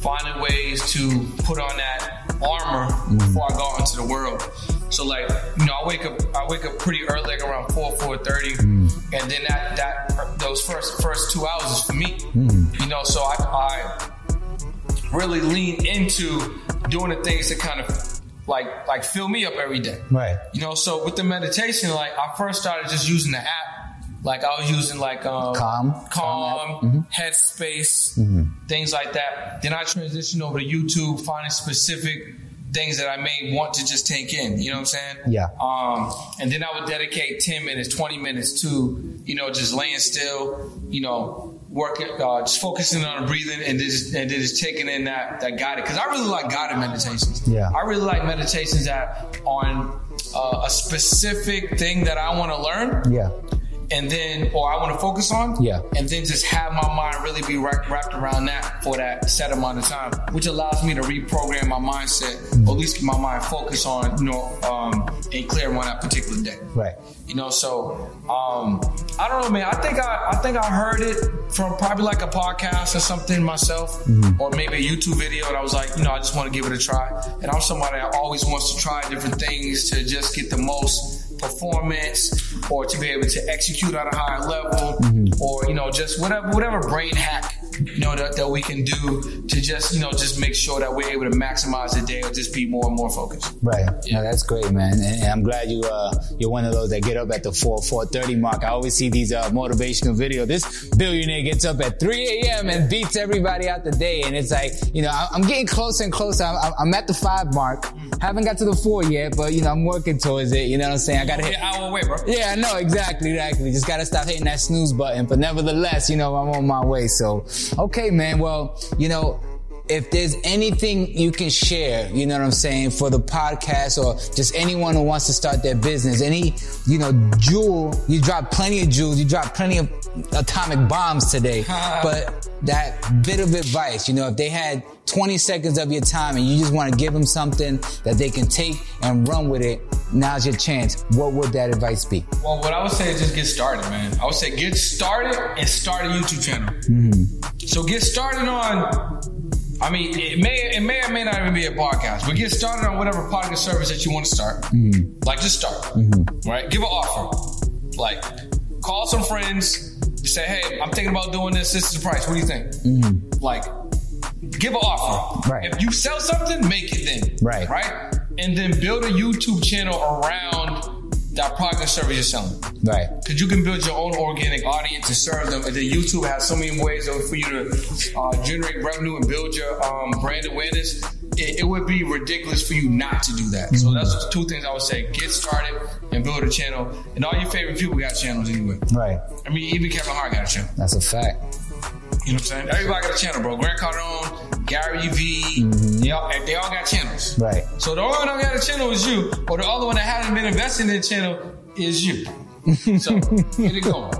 finding ways to put on that armor before I go out into the world. So like, you know, I wake up, I wake up pretty early, like around four, four thirty, and then that that those first first two hours is for me. You know, so I, I really lean into doing the things that kind of like like fill me up every day. Right. You know, so with the meditation, like I first started just using the app. Like I was using like um, Calm. Calm, Calm Headspace, things like that. Then I transitioned over to YouTube, finding specific things that I may want to just take in. You know what I'm saying? Yeah. Um, and then I would dedicate 10 minutes, 20 minutes to, you know, just laying still, you know, working, uh, just focusing on breathing and just, and just taking in that, that guided. Cause I really like guided meditations. Yeah. I really like meditations that on uh, a specific thing that I want to learn Yeah. And then or I want to focus on, Yeah. and then just have my mind really be wrapped, wrapped around that for that set amount of time, which allows me to reprogram my mindset, or at least keep my mind focused on you know um, and clear on that particular day. Right. You know, so um, I don't know, man. I think I, I think I heard it from probably like a podcast or something myself, or maybe a YouTube video, and I was like, you know, I just want to give it a try. And I'm somebody that always wants to try different things to just get the most performance, or to be able to execute at a higher level, mm-hmm. or you know, just whatever whatever brain hack you know that, that we can do to just you know just make sure that we're able to maximize the day or just be more and more focused. Right. No, that's great, man. And, I'm glad you uh you're one of those that get up at the four four thirty mark. I always see these uh motivational videos. This billionaire gets up at 3 a.m. and beats everybody out the day, and it's like you know I'm getting closer and closer. I'm, I'm- at the five mark. Haven't got to the four yet, but you know I'm working towards it. You know what I'm saying? I gotta hit. Yeah, hour away, bro. Yeah, I know exactly, exactly. Just gotta stop hitting that snooze button. But nevertheless, you know, I'm on my way. So, okay, man. Well, you know, if there's anything you can share, you know what I'm saying, for the podcast or just anyone who wants to start their business, any, you know, jewel, you dropped plenty of jewels, you dropped plenty of atomic bombs today, but that bit of advice, you know, if they had 20 seconds of your time and you just want to give them something that they can take and run with it, now's your chance. What would that advice be? Well, what I would say is just get started, man. I would say get started and start a YouTube channel. Mm-hmm. So get started on. I mean, it may it may or may not even be a podcast, but get started on whatever podcast service that you want to start. Mm-hmm. Like, just start. Mm-hmm. Right? Give an offer. Like, call some friends. Say, hey, I'm thinking about doing this. This is the price. What do you think? Mm-hmm. Like, give an offer. Right. If you sell something, make it then. Right. Right. And then build a YouTube channel around that product or service you're selling. Right. Because you can build your own organic audience and serve them. And then YouTube has so many ways for you to uh, generate revenue and build your um, brand awareness. It, it would be ridiculous for you not to do that. So that's the two things I would say: get started and build a channel. And all your favorite people got channels anyway. Right. I mean, even Kevin Hart got a channel. That's a fact. You know what I'm saying? Everybody got a channel, bro. Grant Cardone, Gary V, they, all, they all got channels. Right. So the only one that got a channel is you, or the other one that hasn't been investing in a channel is you. So get it going.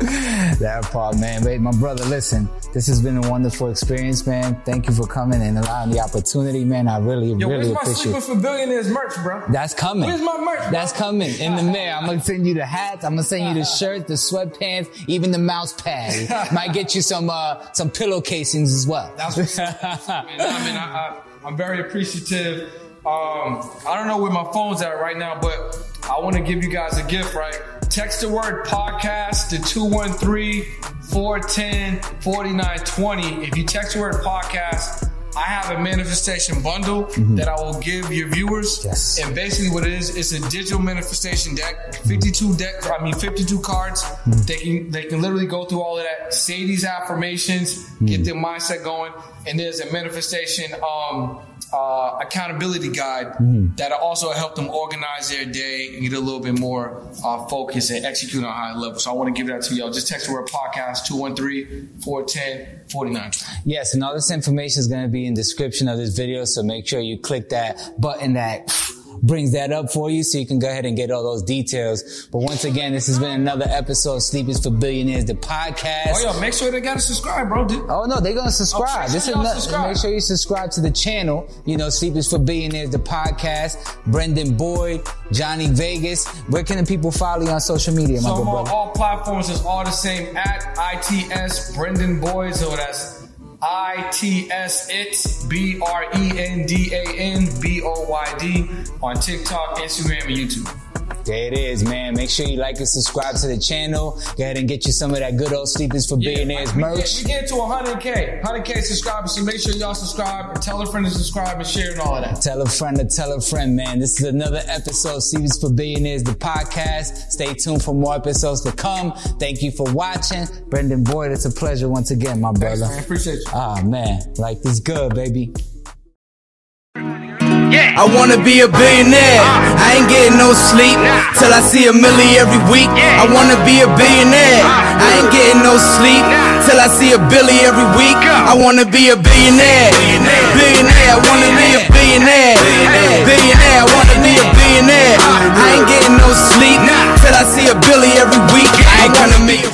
that part, man. Wait, my brother, listen, this has been a wonderful experience, man. Thank you for coming and allowing the opportunity, man. I really, Yo, really where's my appreciate Sleeping for Billionaires merch, bro? That's coming. Where's my merch, bro? That's coming in the mail. I'm gonna send you the hats. I'm gonna send you the shirt, the sweatpants, even the mouse pad. Might get you some uh some pillow casings as well. That's what's man. I mean, I, I, I'm very appreciative. Um, I don't know where my phone's at right now, but I want to give you guys a gift, right? Text the word podcast to 213-410-4920. If you text the word podcast, I have a manifestation bundle mm-hmm. that I will give your viewers. Yes. And basically what it is, it's a digital manifestation deck, 52 deck, I mean 52 cards. Mm-hmm. They can they can literally go through all of that, say these affirmations, get mm-hmm. their mindset going, and there's a manifestation um uh, accountability guide that'll also help them organize their day and get a little bit more uh, focus and execute on a high level. So I want to give that to y'all. Just text the word podcast 213-410-49. Yes, and all this information is gonna be in the description of this video, so make sure you click that button that brings that up for you so you can go ahead and get all those details. But once again, this has been another episode of Sleep is for Billionaires, the podcast. Oh, yo, make sure they got to subscribe, bro. Dude. Oh no, they're gonna subscribe. Oh, make this sure is not, subscribe. make sure you subscribe to the channel. You know, Sleep is for Billionaires, the podcast. Brendan Boyd, Johnny Vegas. Where can the people follow you on social media, my So good on brother? all platforms. It's all the same at ITS Brendan Boyd. So that's ITS It's B R E N D A N B O Y D on TikTok, Instagram, and YouTube. There it is, man. Make sure you like and subscribe to the channel. Go ahead and get you some of that good old Sleep is for Billionaires we merch. Get, we get to 100K, 100K subscribers. So make sure y'all subscribe and tell a friend to subscribe and share and all of that. Tell a friend to tell a friend, man. This is another episode of Sleep is for Billionaires, the podcast. Stay tuned for more episodes to come. Thank you for watching. Brendan Boyd, it's a pleasure once again, my Thanks, brother. man. Appreciate you. Ah, man. Life is good, baby. Yeah. I wanna be a billionaire. Uh, I ain't getting no sleep nah. till I see a milli every week. Yeah. I wanna be a billionaire. Uh, I ain't getting no sleep nah. till I see a billy every week. Go. I wanna be a billionaire. Billionaire. I wanna be a billionaire. Billionaire. I wanna be a billionaire. Uh. I ain't getting no sleep nah. till I see a billy every week. I, ain't wanna be a